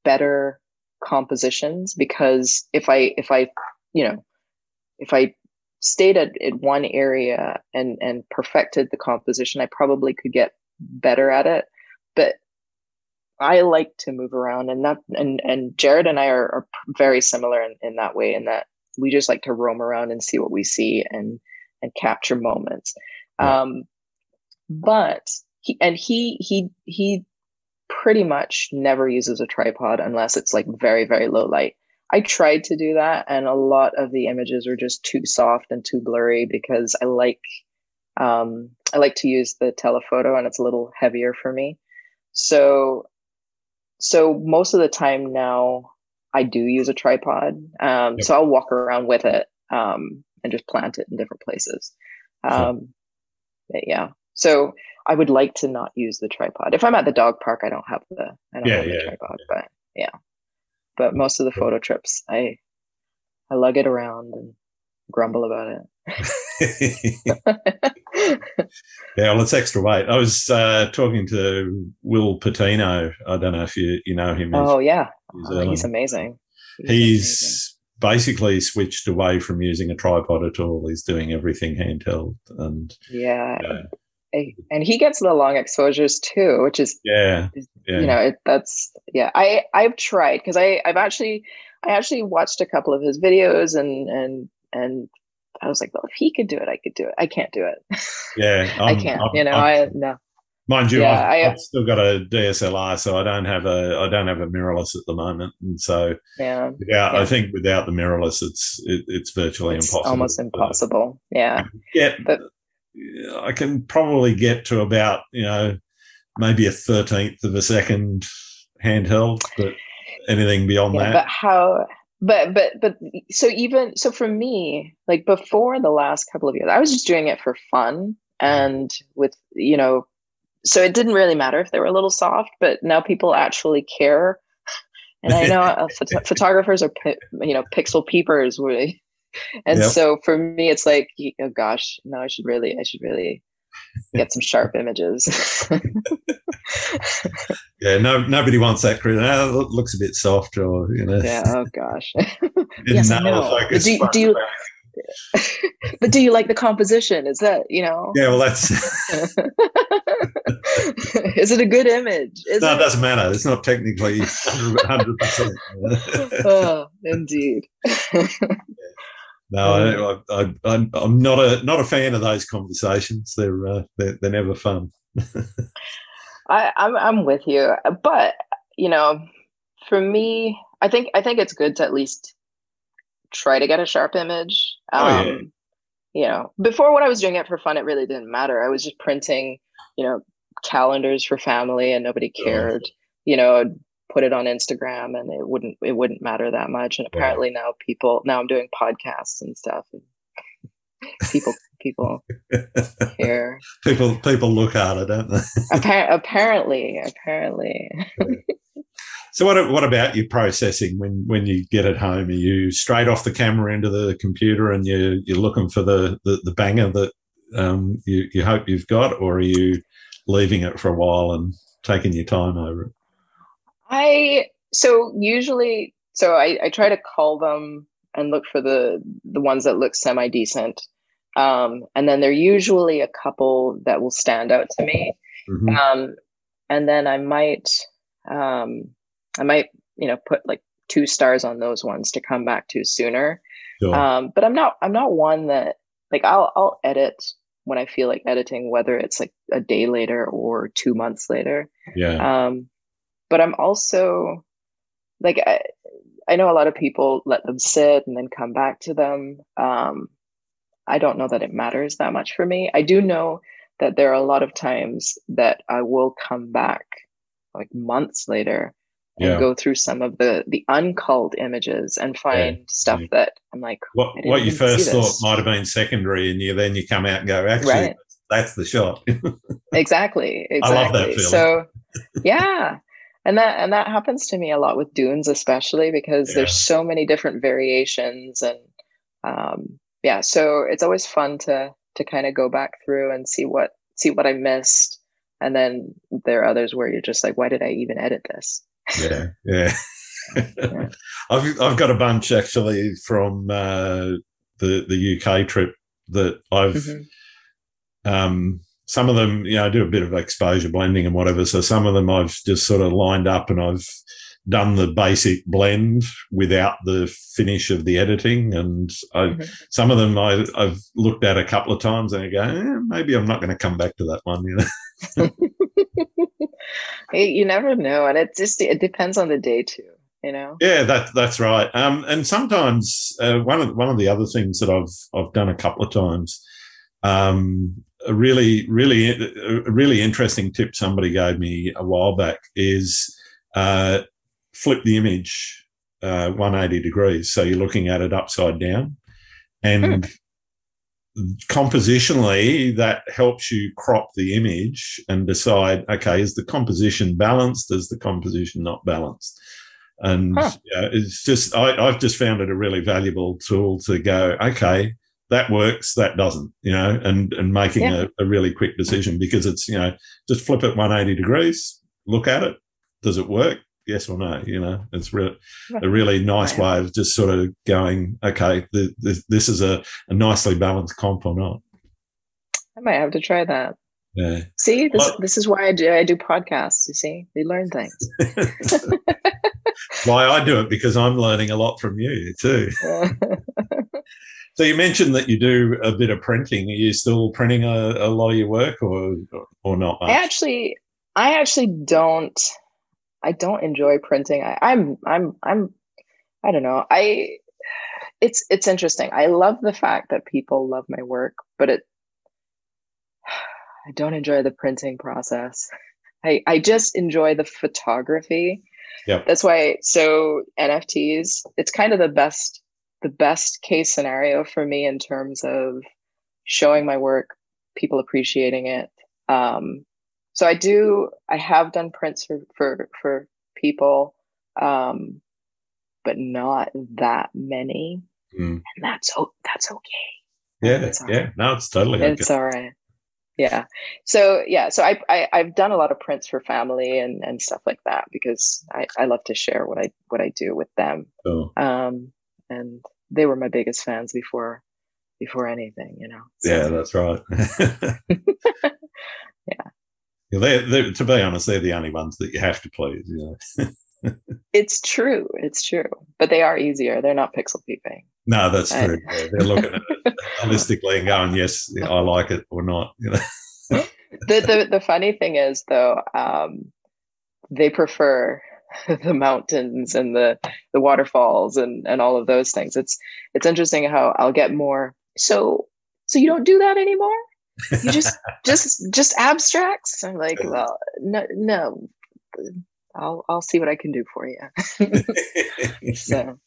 Speaker 2: better compositions because if I if I you know if I stayed at, at one area and and perfected the composition, I probably could get better at it. But I like to move around, and that and and Jared and I are, are very similar in, in that way. In that we just like to roam around and see what we see and and capture moments. Um, but he and he he he pretty much never uses a tripod unless it's like very very low light. I tried to do that, and a lot of the images are just too soft and too blurry because I like um, I like to use the telephoto, and it's a little heavier for me. So, so most of the time now, I do use a tripod. Um, yep. So I'll walk around with it um, and just plant it in different places. Um, sure. Yeah. So I would like to not use the tripod. If I'm at the dog park, I don't have the I don't
Speaker 1: yeah,
Speaker 2: have
Speaker 1: the
Speaker 2: yeah, tripod, yeah. but yeah but most of the photo trips i i lug it around and grumble about
Speaker 1: it. Yeah well it's extra weight. I was uh, talking to will patino. I don't know if you you know him.
Speaker 2: Oh yeah. Oh, he's amazing.
Speaker 1: He's, he's amazing. basically switched away from using a tripod at all. He's doing everything handheld and
Speaker 2: yeah and he gets the long exposures too, which is
Speaker 1: yeah,
Speaker 2: yeah. you know it, that's yeah. I I've tried because I I've actually I actually watched a couple of his videos and and and I was like, well, if he could do it, I could do it. I can't do it.
Speaker 1: Yeah,
Speaker 2: I can't. I'm, you know, I'm, i no.
Speaker 1: Mind you, yeah, I've, I, have still got a DSLR, so I don't have a I don't have a mirrorless at the moment, and so
Speaker 2: yeah,
Speaker 1: without, yeah. I think without the mirrorless, it's it, it's virtually it's impossible.
Speaker 2: Almost impossible. Yeah.
Speaker 1: Yeah, but I can probably get to about you know maybe a thirteenth of a second handheld, but anything beyond yeah, that.
Speaker 2: But how? But but but so even so for me, like before the last couple of years, I was just doing it for fun and with you know so it didn't really matter if they were a little soft, but now people actually care. And I know uh, phot- photographers are, you know, pixel peepers. Really. And yep. so for me, it's like, oh gosh, no, I should really, I should really get some sharp images.
Speaker 1: yeah, no, nobody wants that. Oh, it looks a bit soft, or you know.
Speaker 2: Yeah. Oh gosh. yes, I know. Do, do you? but do you like the composition? Is that you know?
Speaker 1: Yeah, well, that's.
Speaker 2: Is it a good image?
Speaker 1: Is no, it? it doesn't matter. It's not technically hundred percent.
Speaker 2: Oh, indeed.
Speaker 1: No, I, I, am not a not a fan of those conversations. They're uh, they're, they're never fun.
Speaker 2: I, I'm I'm with you, but you know, for me, I think I think it's good to at least try to get a sharp image. Um, oh, yeah. Um, you know, before when I was doing it for fun, it really didn't matter. I was just printing, you know, calendars for family and nobody cared. Oh. You know, put it on Instagram and it wouldn't it wouldn't matter that much. And apparently yeah. now people now I'm doing podcasts and stuff. And people people care.
Speaker 1: People people look harder, don't they?
Speaker 2: Appar- apparently, apparently.
Speaker 1: So what what about your processing when when you get it home? Are you straight off the camera into the computer and you you're looking for the the, the banger that um, you you hope you've got, or are you leaving it for a while and taking your time over it?
Speaker 2: I so usually so I, I try to call them and look for the the ones that look semi decent. Um, and then there are usually a couple that will stand out to me. Mm-hmm. Um, and then I might um, I might, you know, put like two stars on those ones to come back to sooner. Sure. Um, but I'm not I'm not one that like I'll I'll edit when I feel like editing, whether it's like a day later or two months later.
Speaker 1: Yeah.
Speaker 2: Um, but I'm also like I, I know a lot of people let them sit and then come back to them. Um, I don't know that it matters that much for me. I do know that there are a lot of times that I will come back like months later and yeah. go through some of the the unculled images and find yeah. stuff yeah. that I'm like,
Speaker 1: what what you first thought might have been secondary, and you then you come out and go, actually, right. that's the shot.
Speaker 2: exactly, exactly. I love that feeling. So, yeah, and that and that happens to me a lot with dunes, especially because there's so many different variations, and um, yeah, so it's always fun to to kind of go back through and see what see what I missed. And then there are others where you're just like, why did I even edit this?
Speaker 1: yeah, yeah. I've I've got a bunch actually from uh, the the UK trip that I've. Mm-hmm. Um, some of them, you know, I do a bit of exposure blending and whatever. So some of them I've just sort of lined up and I've done the basic blend without the finish of the editing. And I, mm-hmm. some of them I, have looked at a couple of times and I go, eh, maybe I'm not going to come back to that one. You know.
Speaker 2: you never know, and it just it depends on the day too. You know.
Speaker 1: Yeah, that that's right. Um, and sometimes uh, one of one of the other things that I've I've done a couple of times, um, a really really a really interesting tip somebody gave me a while back is uh, flip the image uh, 180 degrees, so you're looking at it upside down, and hmm compositionally that helps you crop the image and decide okay is the composition balanced? Is the composition not balanced? And huh. yeah, it's just I, i've just found it a really valuable tool to go okay that works that doesn't you know and and making yeah. a, a really quick decision because it's you know just flip it 180 degrees look at it does it work yes or no. You know, it's re- a really nice way of just sort of going, okay, the, the, this is a, a, nicely balanced comp or not.
Speaker 2: I might have to try that.
Speaker 1: Yeah.
Speaker 2: See, this well, this is why I do I do podcasts. You see, we learn things.
Speaker 1: why I do it because I'm learning a lot from you too. So you mentioned that you do a bit of printing. Are you still printing a, a lot of your work, or or not much?
Speaker 2: I actually, I actually don't. I don't enjoy printing. I, I'm, I'm, I'm. I don't know. I. It's it's interesting. I love the fact that people love my work, but it. I don't enjoy the printing process. I I just enjoy the photography.
Speaker 1: Yeah.
Speaker 2: That's why. So NFTs. It's kind of the best the best case scenario for me in terms of showing my work, people appreciating it. Um, so I do, I have done prints for for for people, um, but not that many,
Speaker 1: mm.
Speaker 2: and that's that's okay.
Speaker 1: Yeah, that's yeah, right. no, it's totally
Speaker 2: it's okay. all right. Yeah. So yeah, so I, I I've done a lot of prints for family and and stuff like that because I I love to share what I what I do with them.
Speaker 1: Oh.
Speaker 2: Um, and they were my biggest fans before before anything, you know.
Speaker 1: So. Yeah, that's right.
Speaker 2: yeah.
Speaker 1: They're, they're, to be honest, they're the only ones that you have to please. You
Speaker 2: know. it's true. It's true. But they are easier. They're not pixel peeping.
Speaker 1: No, that's true. Yeah, they're looking at it holistically and going, "Yes, I like it," or not. You know.
Speaker 2: the, the the funny thing is, though, um, they prefer the mountains and the the waterfalls and and all of those things. It's it's interesting how I'll get more. So so you don't do that anymore? You just just just abstracts? I'm like, well, no no. I'll I'll see what I can do for you. so.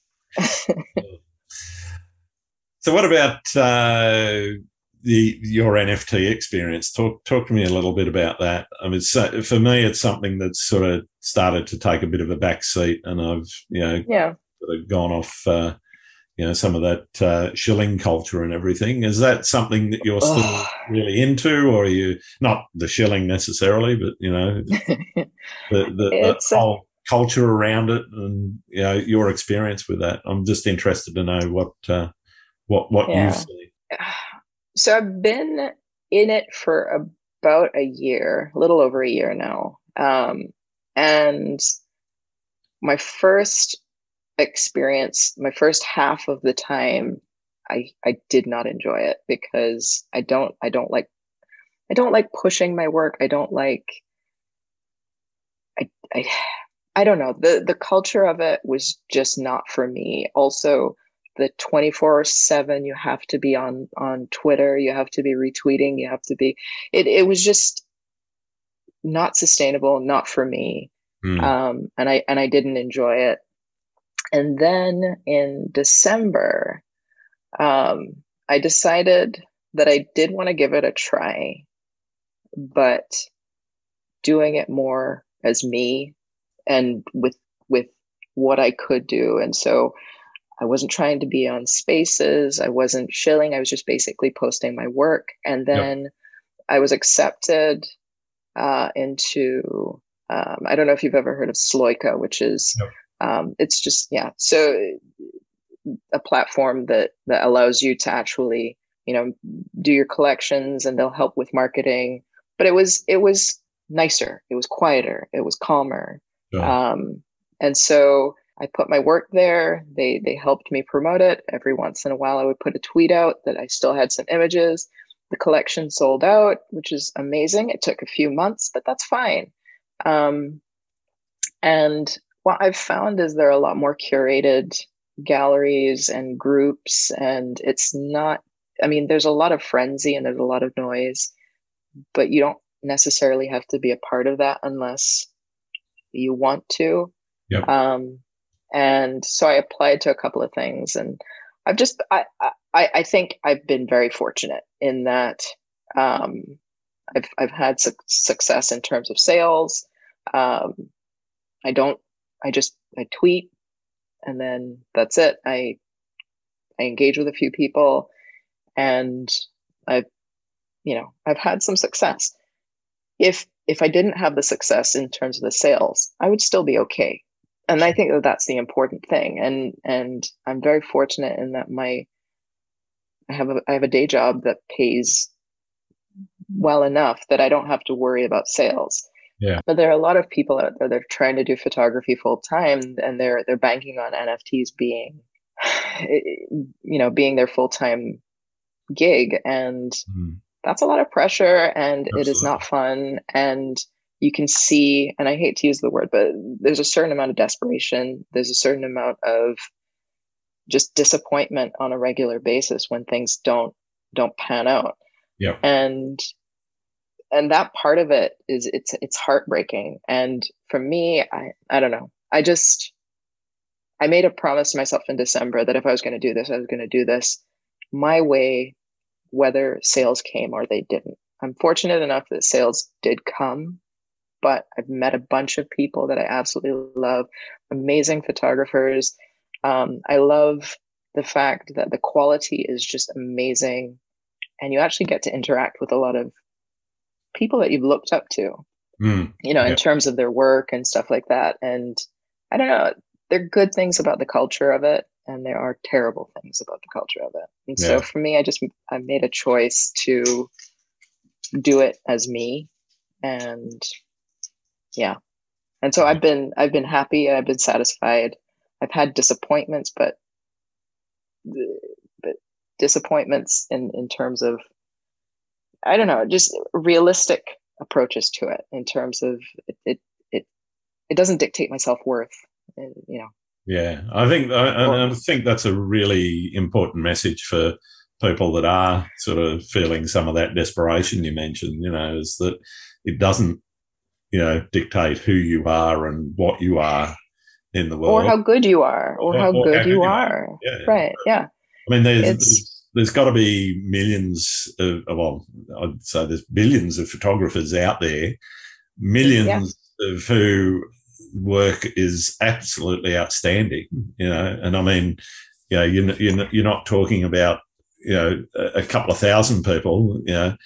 Speaker 1: so what about uh, the your NFT experience. Talk talk to me a little bit about that. I mean, so for me, it's something that's sort of started to take a bit of a back seat, and I've you know
Speaker 2: yeah
Speaker 1: sort of gone off. Uh, you know some of that uh, shilling culture and everything. Is that something that you're still oh. really into, or are you not the shilling necessarily, but you know the, the, the whole culture around it and you know your experience with that? I'm just interested to know what uh, what what yeah. you've seen.
Speaker 2: So I've been in it for about a year, a little over a year now. Um, and my first experience, my first half of the time, I I did not enjoy it because I don't I don't like I don't like pushing my work. I don't like I I I don't know. The the culture of it was just not for me. Also, the 24 7 you have to be on on twitter you have to be retweeting you have to be it, it was just not sustainable not for me. Mm. um, and i and i didn't enjoy it. And then in december um, i decided that i did want to give it a try but doing it more as me and with with what i could do. And so I wasn't trying to be on spaces. I wasn't shilling. I was just basically posting my work. And then yep. I was accepted uh, into, um, I don't know if you've ever heard of Sloika, which is, yep. um, it's just, yeah. So a platform that, that allows you to actually, you know, do your collections and they'll help with marketing. But it was, it was nicer. It was quieter. It was calmer. Yeah. Um, and so I put my work there. They they helped me promote it. Every once in a while, I would put a tweet out that I still had some images. The collection sold out, which is amazing. It took a few months, but that's fine. Um, and what I've found is there are a lot more curated galleries and groups, and it's not. I mean, there's a lot of frenzy and there's a lot of noise, but you don't necessarily have to be a part of that unless you want to.
Speaker 1: Yep.
Speaker 2: Um, and so I applied to a couple of things, and I've just I I, I think I've been very fortunate in that um, I've I've had su- success in terms of sales. Um, I don't I just I tweet, and then that's it. I I engage with a few people, and I've you know I've had some success. If if I didn't have the success in terms of the sales, I would still be okay and I think that that's the important thing. And and I'm very fortunate in that my I have a I have a day job that pays well enough that I don't have to worry about sales.
Speaker 1: Yeah.
Speaker 2: But there are a lot of people out there that are trying to do photography full time and they're they're banking on NFTs being you know, being their full time gig. And mm. that's a lot of pressure and Absolutely. it is not fun. And you can see, and I hate to use the word, but there's a certain amount of desperation. There's a certain amount of just disappointment on a regular basis when things don't don't pan out.
Speaker 1: Yeah.
Speaker 2: And and that part of it is it's it's heartbreaking. And for me, I I don't know. I just I made a promise to myself in December that if I was going to do this, I was going to do this my way, whether sales came or they didn't. I'm fortunate enough that sales did come, but I've met a bunch of people that I absolutely love, amazing photographers. Um, I love the fact that the quality is just amazing, and you actually get to interact with a lot of people that you've looked up to, mm, you know, yeah. in terms of their work and stuff like that. And I don't know, there are good things about the culture of it, and there are terrible things about the culture of it. And yeah. so for me, I just I made a choice to do it as me, and yeah, and so I've been I've been happy, I've been satisfied. I've had disappointments, but but disappointments in in terms of I don't know, just realistic approaches to it in terms of it it it, it doesn't dictate my self worth, you know.
Speaker 1: Yeah, I think I, I think that's a really important message for people that are sort of feeling some of that desperation you mentioned. You know, is that it doesn't you know dictate who you are and what you are in the world,
Speaker 2: or how good you are, or, or how or good how you, you are. are. Yeah. Right? Yeah.
Speaker 1: I mean, there's, there's there's got to be millions of, well, I'd say there's billions of photographers out there, millions yeah. of who work is absolutely outstanding, you know, and I mean, you know, you're, you're, you're not talking about, you know, a couple of thousand people, you know,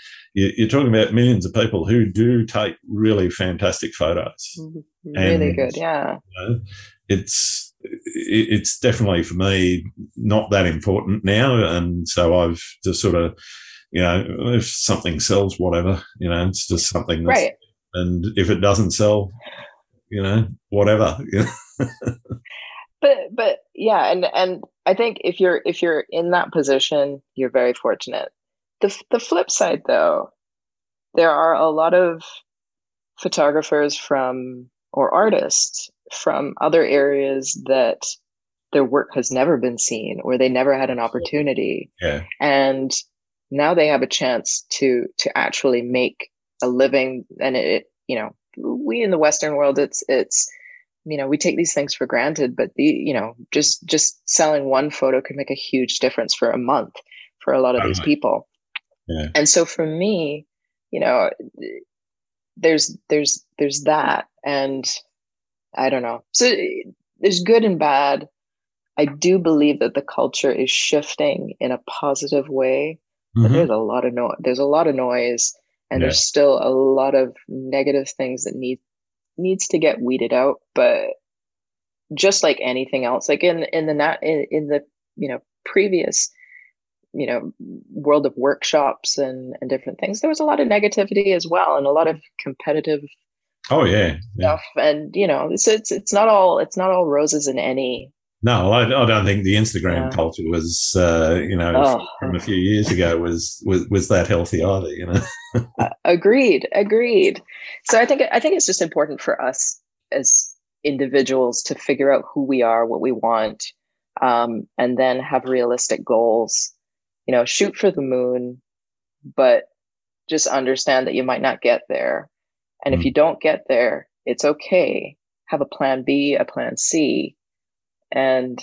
Speaker 1: you're talking about millions of people who do take really fantastic photos.
Speaker 2: Mm-hmm. Really and, good, yeah.
Speaker 1: You know, it's it's definitely for me not that important now. And so I've just sort of, you know, if something sells, whatever, you know, it's just something that's, right. and if it doesn't sell, you know, whatever.
Speaker 2: but, but yeah. And, and I think if you're, if you're in that position, you're very fortunate. The, the flip side though, there are a lot of photographers from or artists from other areas that their work has never been seen or they never had an opportunity.
Speaker 1: Yeah.
Speaker 2: And now they have a chance to to actually make a living and it, you know, we in the western world it's it's you know, we take these things for granted, but the you know, just just selling one photo could make a huge difference for a month for a lot of these people.
Speaker 1: Yeah.
Speaker 2: And so for me, you know, there's there's there's that and I don't know. So there's good and bad. I do believe that the culture is shifting in a positive way. Mm-hmm. there's a lot of noise. there's a lot of noise and yeah. there's still a lot of negative things that need needs to get weeded out. But just like anything else, like in in the nat in, in the you know previous you know world of workshops and and different things there was a lot of negativity as well and a lot of competitive
Speaker 1: Oh yeah,
Speaker 2: stuff, yeah. and you know, it's it's it's not all it's not all roses in any.
Speaker 1: No, I, I don't think the Instagram yeah. culture was, uh, you know, oh. from a few years ago was was was that healthy either. You know.
Speaker 2: uh, agreed, agreed. So I think I think it's just important for us as individuals to figure out who we are, what we want, um, and then have realistic goals. You know, shoot for the moon, but just understand that you might not get there and mm. if you don't get there, it's okay. Have a plan B, a plan C, and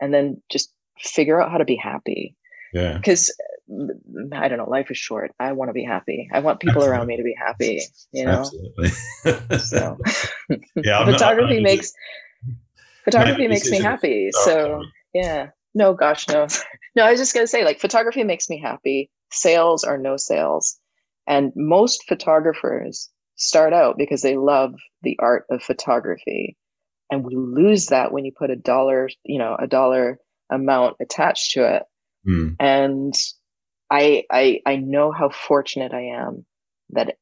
Speaker 2: and then just figure out how to be happy.
Speaker 1: Yeah.
Speaker 2: Because mm, I don't know, life is short. I want to be happy. I want people Absolutely. around me to be happy. You know.
Speaker 1: Absolutely.
Speaker 2: so yeah, photography not, makes photography makes me happy. So yeah. No, gosh, no. No, I was just gonna say, like, photography makes me happy. Sales are no sales. And most photographers start out because they love the art of photography and we lose that when you put a dollar you know a dollar amount attached to it
Speaker 1: mm.
Speaker 2: and I, I i know how fortunate i am that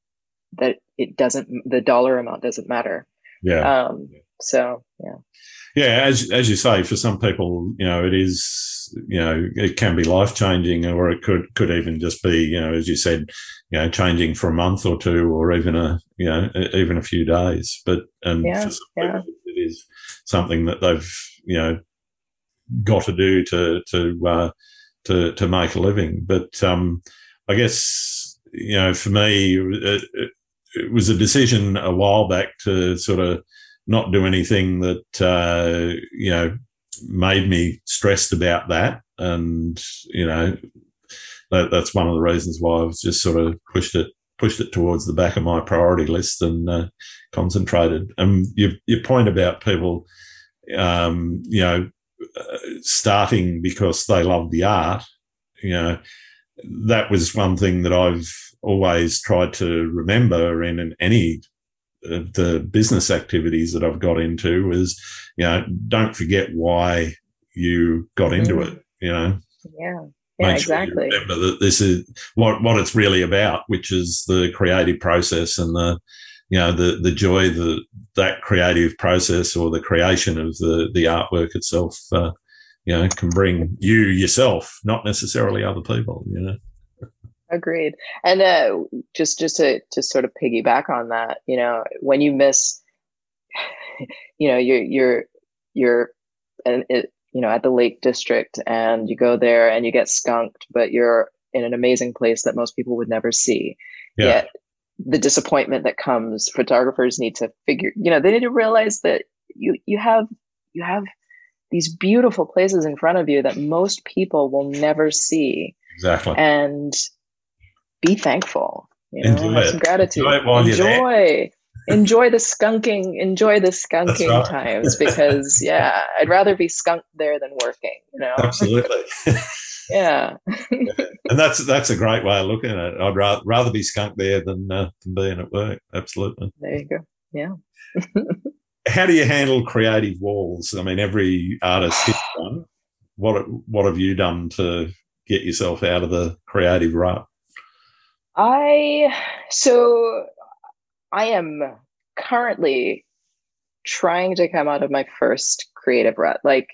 Speaker 2: that it doesn't the dollar amount doesn't matter
Speaker 1: yeah
Speaker 2: um so yeah
Speaker 1: yeah, as as you say, for some people, you know, it is, you know, it can be life changing, or it could could even just be, you know, as you said, you know, changing for a month or two, or even a, you know, even a few days. But and
Speaker 2: yeah, yeah.
Speaker 1: People, it is something that they've, you know, got to do to to uh, to to make a living. But um, I guess you know, for me, it, it was a decision a while back to sort of not do anything that uh, you know made me stressed about that, and you know that, that's one of the reasons why I've just sort of pushed it pushed it towards the back of my priority list and uh, concentrated. And your your point about people, um, you know, uh, starting because they love the art, you know, that was one thing that I've always tried to remember in, in any the business activities that I've got into is, you know, don't forget why you got into mm. it, you know.
Speaker 2: Yeah. Yeah, Make exactly.
Speaker 1: Sure remember that this is what what it's really about, which is the creative process and the you know the the joy that that creative process or the creation of the the artwork itself uh, you know can bring you yourself, not necessarily other people. You know.
Speaker 2: Agreed. And uh, just just to just sort of piggyback on that, you know, when you miss, you know, you're you're you're, and it, you know, at the Lake District, and you go there and you get skunked, but you're in an amazing place that most people would never see. Yeah. Yet the disappointment that comes, photographers need to figure, you know, they need to realize that you you have you have these beautiful places in front of you that most people will never see.
Speaker 1: Exactly.
Speaker 2: And be thankful. You know, enjoy have some gratitude.
Speaker 1: Enjoy,
Speaker 2: enjoy, enjoy the skunking. Enjoy the skunking right. times because yeah, I'd rather be skunked there than working. You know,
Speaker 1: absolutely.
Speaker 2: yeah.
Speaker 1: yeah. and that's that's a great way of looking at it. I'd rather rather be skunked there than uh, than being at work. Absolutely.
Speaker 2: There you go. Yeah.
Speaker 1: How do you handle creative walls? I mean, every artist hits one. What what have you done to get yourself out of the creative rut?
Speaker 2: I so I am currently trying to come out of my first creative rut. Like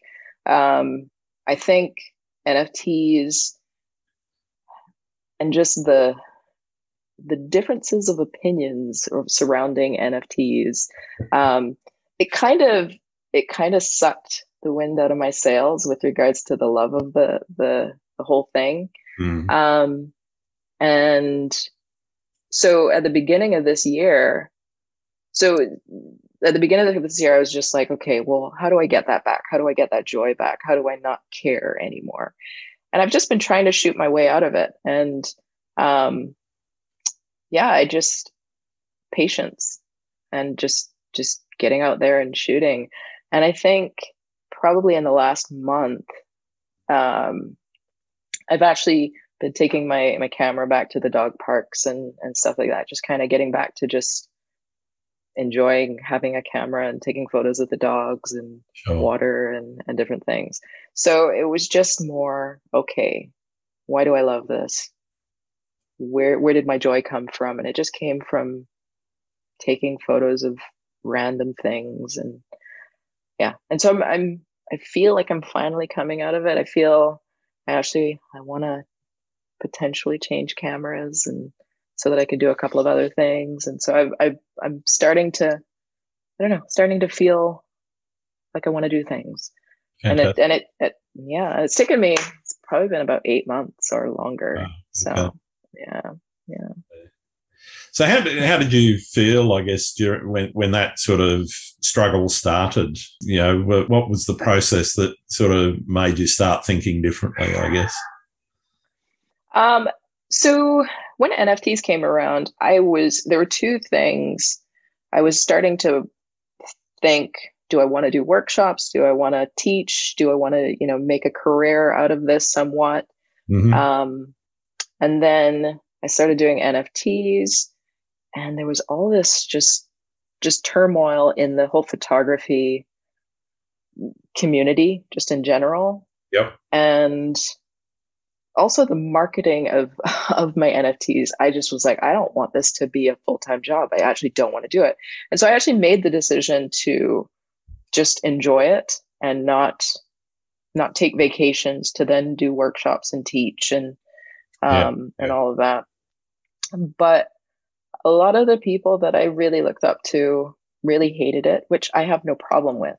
Speaker 2: um I think NFTs and just the the differences of opinions surrounding NFTs, um, it kind of it kind of sucked the wind out of my sails with regards to the love of the the the whole thing. Mm. Um, and so at the beginning of this year, so at the beginning of this year, I was just like, okay, well, how do I get that back? How do I get that joy back? How do I not care anymore? And I've just been trying to shoot my way out of it. And um, yeah, I just patience and just just getting out there and shooting. And I think probably in the last month, um, I've actually been taking my my camera back to the dog parks and and stuff like that just kind of getting back to just enjoying having a camera and taking photos of the dogs and sure. water and and different things. So it was just more okay why do i love this? Where where did my joy come from? And it just came from taking photos of random things and yeah. And so i'm, I'm i feel like i'm finally coming out of it. I feel i actually i want to potentially change cameras and so that I could do a couple of other things. And so I've, I've I'm starting to, I don't know, starting to feel like I want to do things. And it, and it, it, yeah, it's taken me, it's probably been about eight months or longer. Wow. So okay. yeah, yeah.
Speaker 1: So how did, how did you feel, I guess, during, when, when that sort of struggle started? You know, what was the process that sort of made you start thinking differently, I guess?
Speaker 2: Um, so when NFTs came around, I was there were two things. I was starting to think, do I want to do workshops? Do I want to teach? Do I want to, you know, make a career out of this somewhat? Mm-hmm. Um, and then I started doing NFTs, and there was all this just just turmoil in the whole photography community, just in general.
Speaker 1: Yep.
Speaker 2: And also the marketing of of my NFTs, I just was like, I don't want this to be a full time job. I actually don't want to do it, and so I actually made the decision to just enjoy it and not not take vacations to then do workshops and teach and um, yeah. and all of that. But a lot of the people that I really looked up to really hated it, which I have no problem with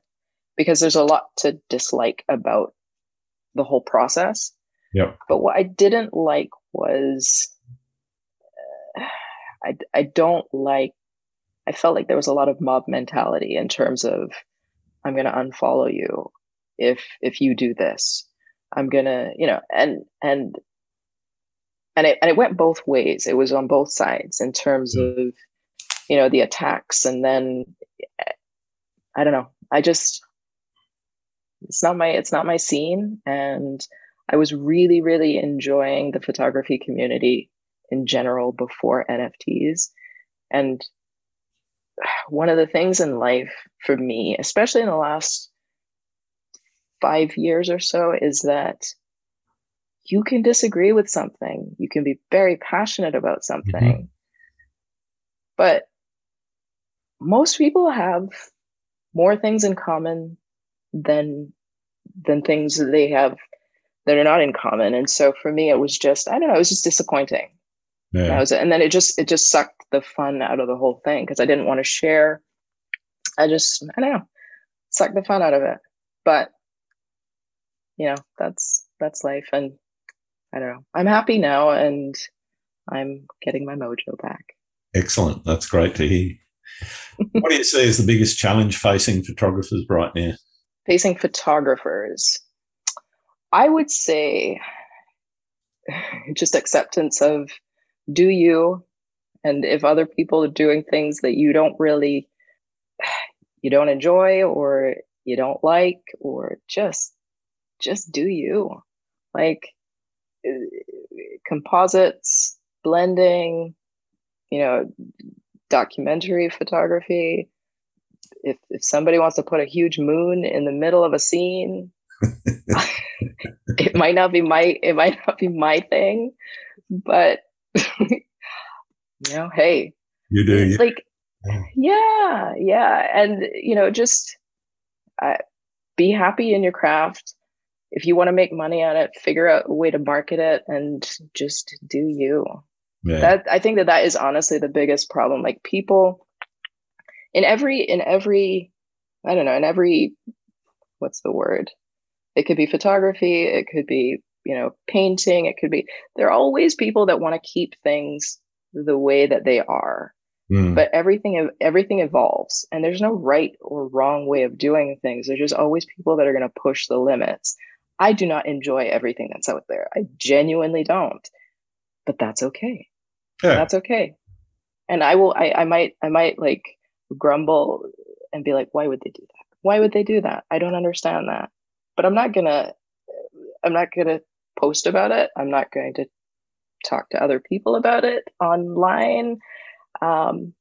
Speaker 2: because there's a lot to dislike about the whole process.
Speaker 1: Yeah.
Speaker 2: But what I didn't like was uh, I I don't like I felt like there was a lot of mob mentality in terms of I'm going to unfollow you if if you do this. I'm going to, you know, and and and it and it went both ways. It was on both sides in terms mm. of you know the attacks and then I don't know. I just it's not my it's not my scene and I was really really enjoying the photography community in general before NFTs and one of the things in life for me, especially in the last five years or so, is that you can disagree with something. You can be very passionate about something. Mm-hmm. But most people have more things in common than than things that they have that are not in common. And so for me, it was just, I don't know, it was just disappointing. Yeah. Was, and then it just it just sucked the fun out of the whole thing because I didn't want to share. I just I don't know, sucked the fun out of it. But you know, that's that's life and I don't know. I'm happy now and I'm getting my mojo back.
Speaker 1: Excellent. That's great to hear. what do you see as the biggest challenge facing photographers right now?
Speaker 2: Facing photographers. I would say just acceptance of do you? And if other people are doing things that you don't really you don't enjoy or you don't like or just just do you. Like composites blending you know documentary photography. If if somebody wants to put a huge moon in the middle of a scene it might not be my it might not be my thing but you know, hey,
Speaker 1: you're doing do
Speaker 2: like, yeah, yeah, and you know, just uh, be happy in your craft. If you want to make money on it, figure out a way to market it, and just do you. Yeah. That I think that that is honestly the biggest problem. Like people in every in every I don't know in every what's the word? It could be photography. It could be you know, painting, it could be, there are always people that want to keep things the way that they are. Mm. But everything everything evolves and there's no right or wrong way of doing things. There's just always people that are going to push the limits. I do not enjoy everything that's out there. I genuinely don't. But that's okay. Yeah. That's okay. And I will I, I might I might like grumble and be like, why would they do that? Why would they do that? I don't understand that. But I'm not gonna I'm not gonna post about it. I'm not going to talk to other people about it online. Um,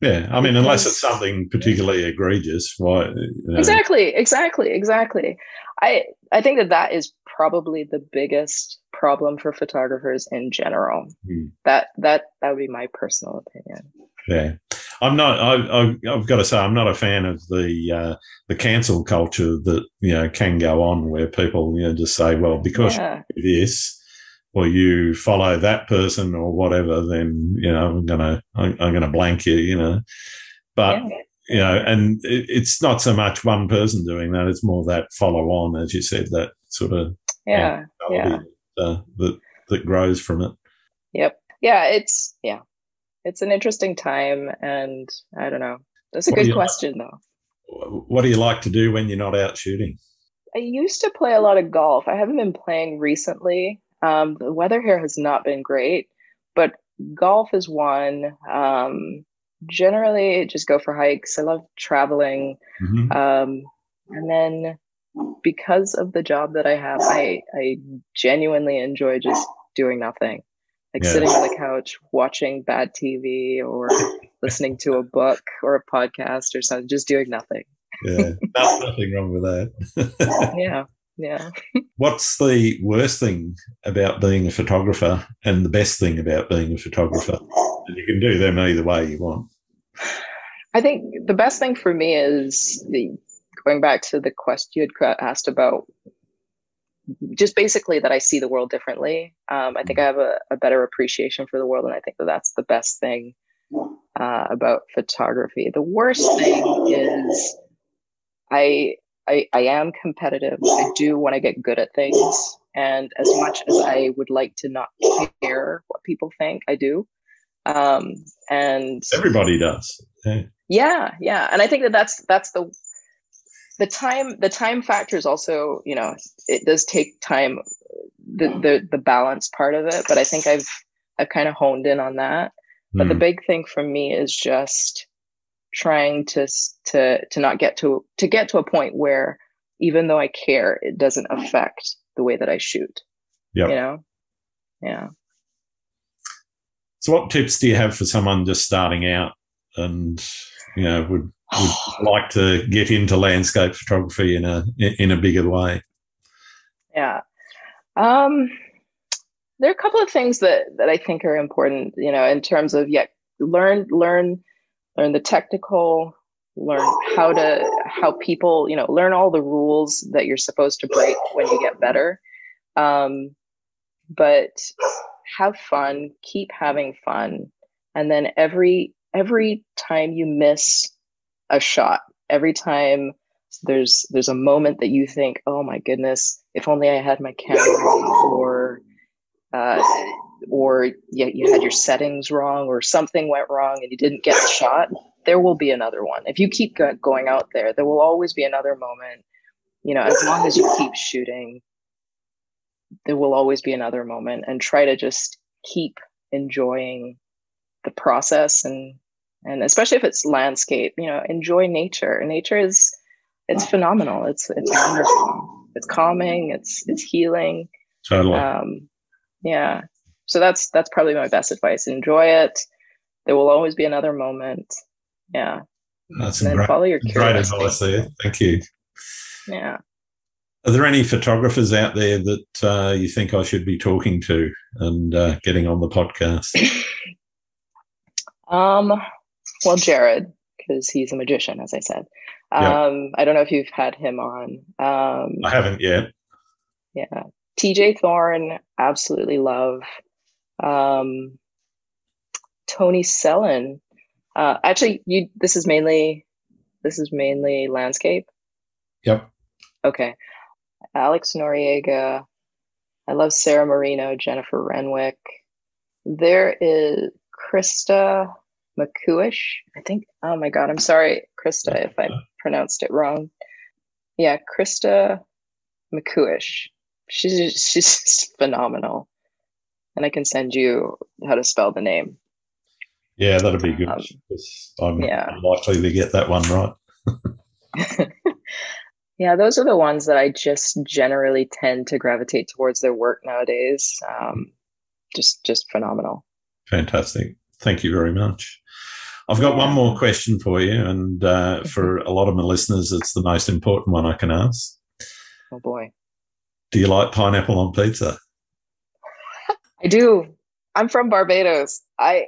Speaker 1: yeah, I mean, unless it's something particularly egregious, why? You
Speaker 2: know. Exactly, exactly, exactly. I I think that that is probably the biggest problem for photographers in general. Hmm. That that that would be my personal opinion.
Speaker 1: Yeah, I'm not. I, have got to say, I'm not a fan of the uh, the cancel culture that you know can go on, where people you know just say, well, because yeah. this or you follow that person or whatever, then you know I'm gonna I'm, I'm gonna blank you, you know. But yeah. you know, and it, it's not so much one person doing that; it's more that follow on, as you said, that sort of
Speaker 2: yeah, yeah.
Speaker 1: Uh, that that grows from it.
Speaker 2: Yep. Yeah, it's yeah it's an interesting time and i don't know. That's a what good question
Speaker 1: like, though. What do you like to do when you're not out shooting?
Speaker 2: I used to play a lot of golf. I haven't been playing recently. Um, the weather here has not been great but golf is one. Um, generally just go for hikes. I love traveling. Mm-hmm. um, and then because of the job that i have i i genuinely enjoy just doing nothing like sitting on the couch watching bad TV or listening to a book or a podcast or something, just doing nothing.
Speaker 1: yeah, nothing wrong with
Speaker 2: that. yeah, yeah.
Speaker 1: What's the worst thing about being a photographer and the best thing about being a photographer? And you can do them either way you want.
Speaker 2: I think the best thing for me is the going back to the question you had asked about just basically that I see the world differently. Um, I think I have a, a, better appreciation for the world, and I think that that's the best thing uh, about photography. The worst thing is I, I I am competitive. I do want to get good at things, and as much as I would like to not care what people think, I do. Um, and
Speaker 1: everybody does.
Speaker 2: Yeah. yeah, yeah, and I think that that's that's the the time the time factor is also you know it does take time the the the balance part of it but i think i've i've kind of honed in on that but mm. the hmm. big thing for me is just trying to to to not get to to get to a point where even though i care it doesn't affect the way that i shoot yeah you know yeah
Speaker 1: so what tips do you have for someone just starting out and you know would would like to get into landscape photography in a in a bigger way?
Speaker 2: Yeah, um, there are a couple of things that that I think are important. You know, in terms of yeah, learn learn learn the technical, learn how to how people you know learn all the rules that you're supposed to break when you get better. Um, but have fun, keep having fun, and then every every time you miss a shot. Every time there's there's a moment that you think oh my goodness if only i had my camera or uh, or you, you had your settings wrong or something went wrong and you didn't get the shot there will be another one. If you keep going out there there will always be another moment. You know as long as you keep shooting there will always be another moment and try to just keep enjoying the process and and especially if it's landscape you know enjoy nature. Nature is it's phenomenal. It's it's wonderful. It's calming. It's it's healing.
Speaker 1: Totally. Um
Speaker 2: yeah. So that's that's probably my best advice. Enjoy it. There will always be another moment. Yeah.
Speaker 1: That's and great, follow your great advice there thank you.
Speaker 2: Yeah.
Speaker 1: Are there any photographers out there that uh, you think I should be talking to and uh, getting on the podcast?
Speaker 2: um, well, Jared, because he's a magician, as I said. Um, I don't know if you've had him on. Um,
Speaker 1: I haven't yet.
Speaker 2: Yeah. TJ Thorne, absolutely love. Um, Tony Sellen. Uh, actually, you. This is mainly, this is mainly landscape.
Speaker 1: Yep.
Speaker 2: Okay. Alex Noriega. I love Sarah Marino, Jennifer Renwick. There is Krista McCuish. I think. Oh my God, I'm sorry, Krista, if I pronounced it wrong. Yeah, Krista McCuish. She's just, she's just phenomenal, and I can send you how to spell the name.
Speaker 1: Yeah, that'd be good. Um, I'm yeah. likely to get that one right.
Speaker 2: yeah, those are the ones that I just generally tend to gravitate towards their work nowadays. Um, just, just phenomenal.
Speaker 1: Fantastic. Thank you very much. I've got one more question for you, and uh, for a lot of my listeners, it's the most important one I can ask.
Speaker 2: Oh boy!
Speaker 1: Do you like pineapple on pizza?
Speaker 2: I do. I'm from Barbados. I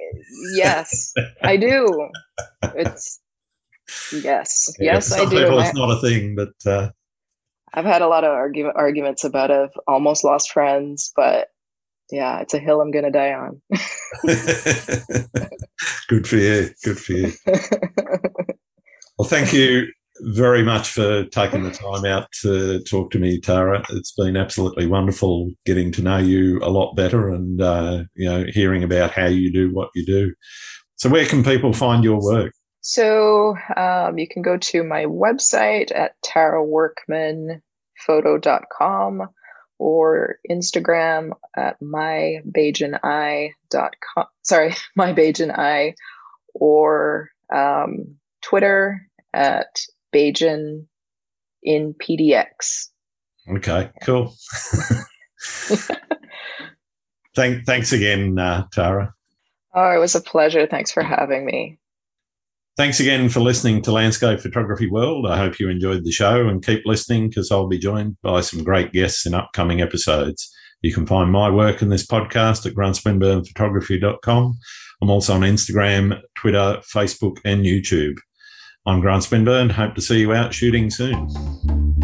Speaker 2: yes, I do. It's yes, yeah, yes, I do.
Speaker 1: People, it's not a thing, but uh,
Speaker 2: I've had a lot of argu- arguments about it. I've almost lost friends, but yeah, it's a hill I'm going to die on.
Speaker 1: Good for you. Good for you. well, thank you very much for taking the time out to talk to me, Tara. It's been absolutely wonderful getting to know you a lot better and uh, you know hearing about how you do what you do. So, where can people find your work?
Speaker 2: So, um, you can go to my website at taraworkmanphoto.com or Instagram at mybajaneye.com. Sorry, mybajaneye, or um, Twitter at Bajan in PDX.
Speaker 1: Okay, cool. Thank, thanks again, uh, Tara.
Speaker 2: Oh, it was a pleasure. Thanks for having me.
Speaker 1: Thanks again for listening to Landscape Photography World. I hope you enjoyed the show and keep listening because I'll be joined by some great guests in upcoming episodes. You can find my work in this podcast at grantswinburnphotography.com. I'm also on Instagram, Twitter, Facebook, and YouTube. I'm Grant Swinburne. Hope to see you out shooting soon.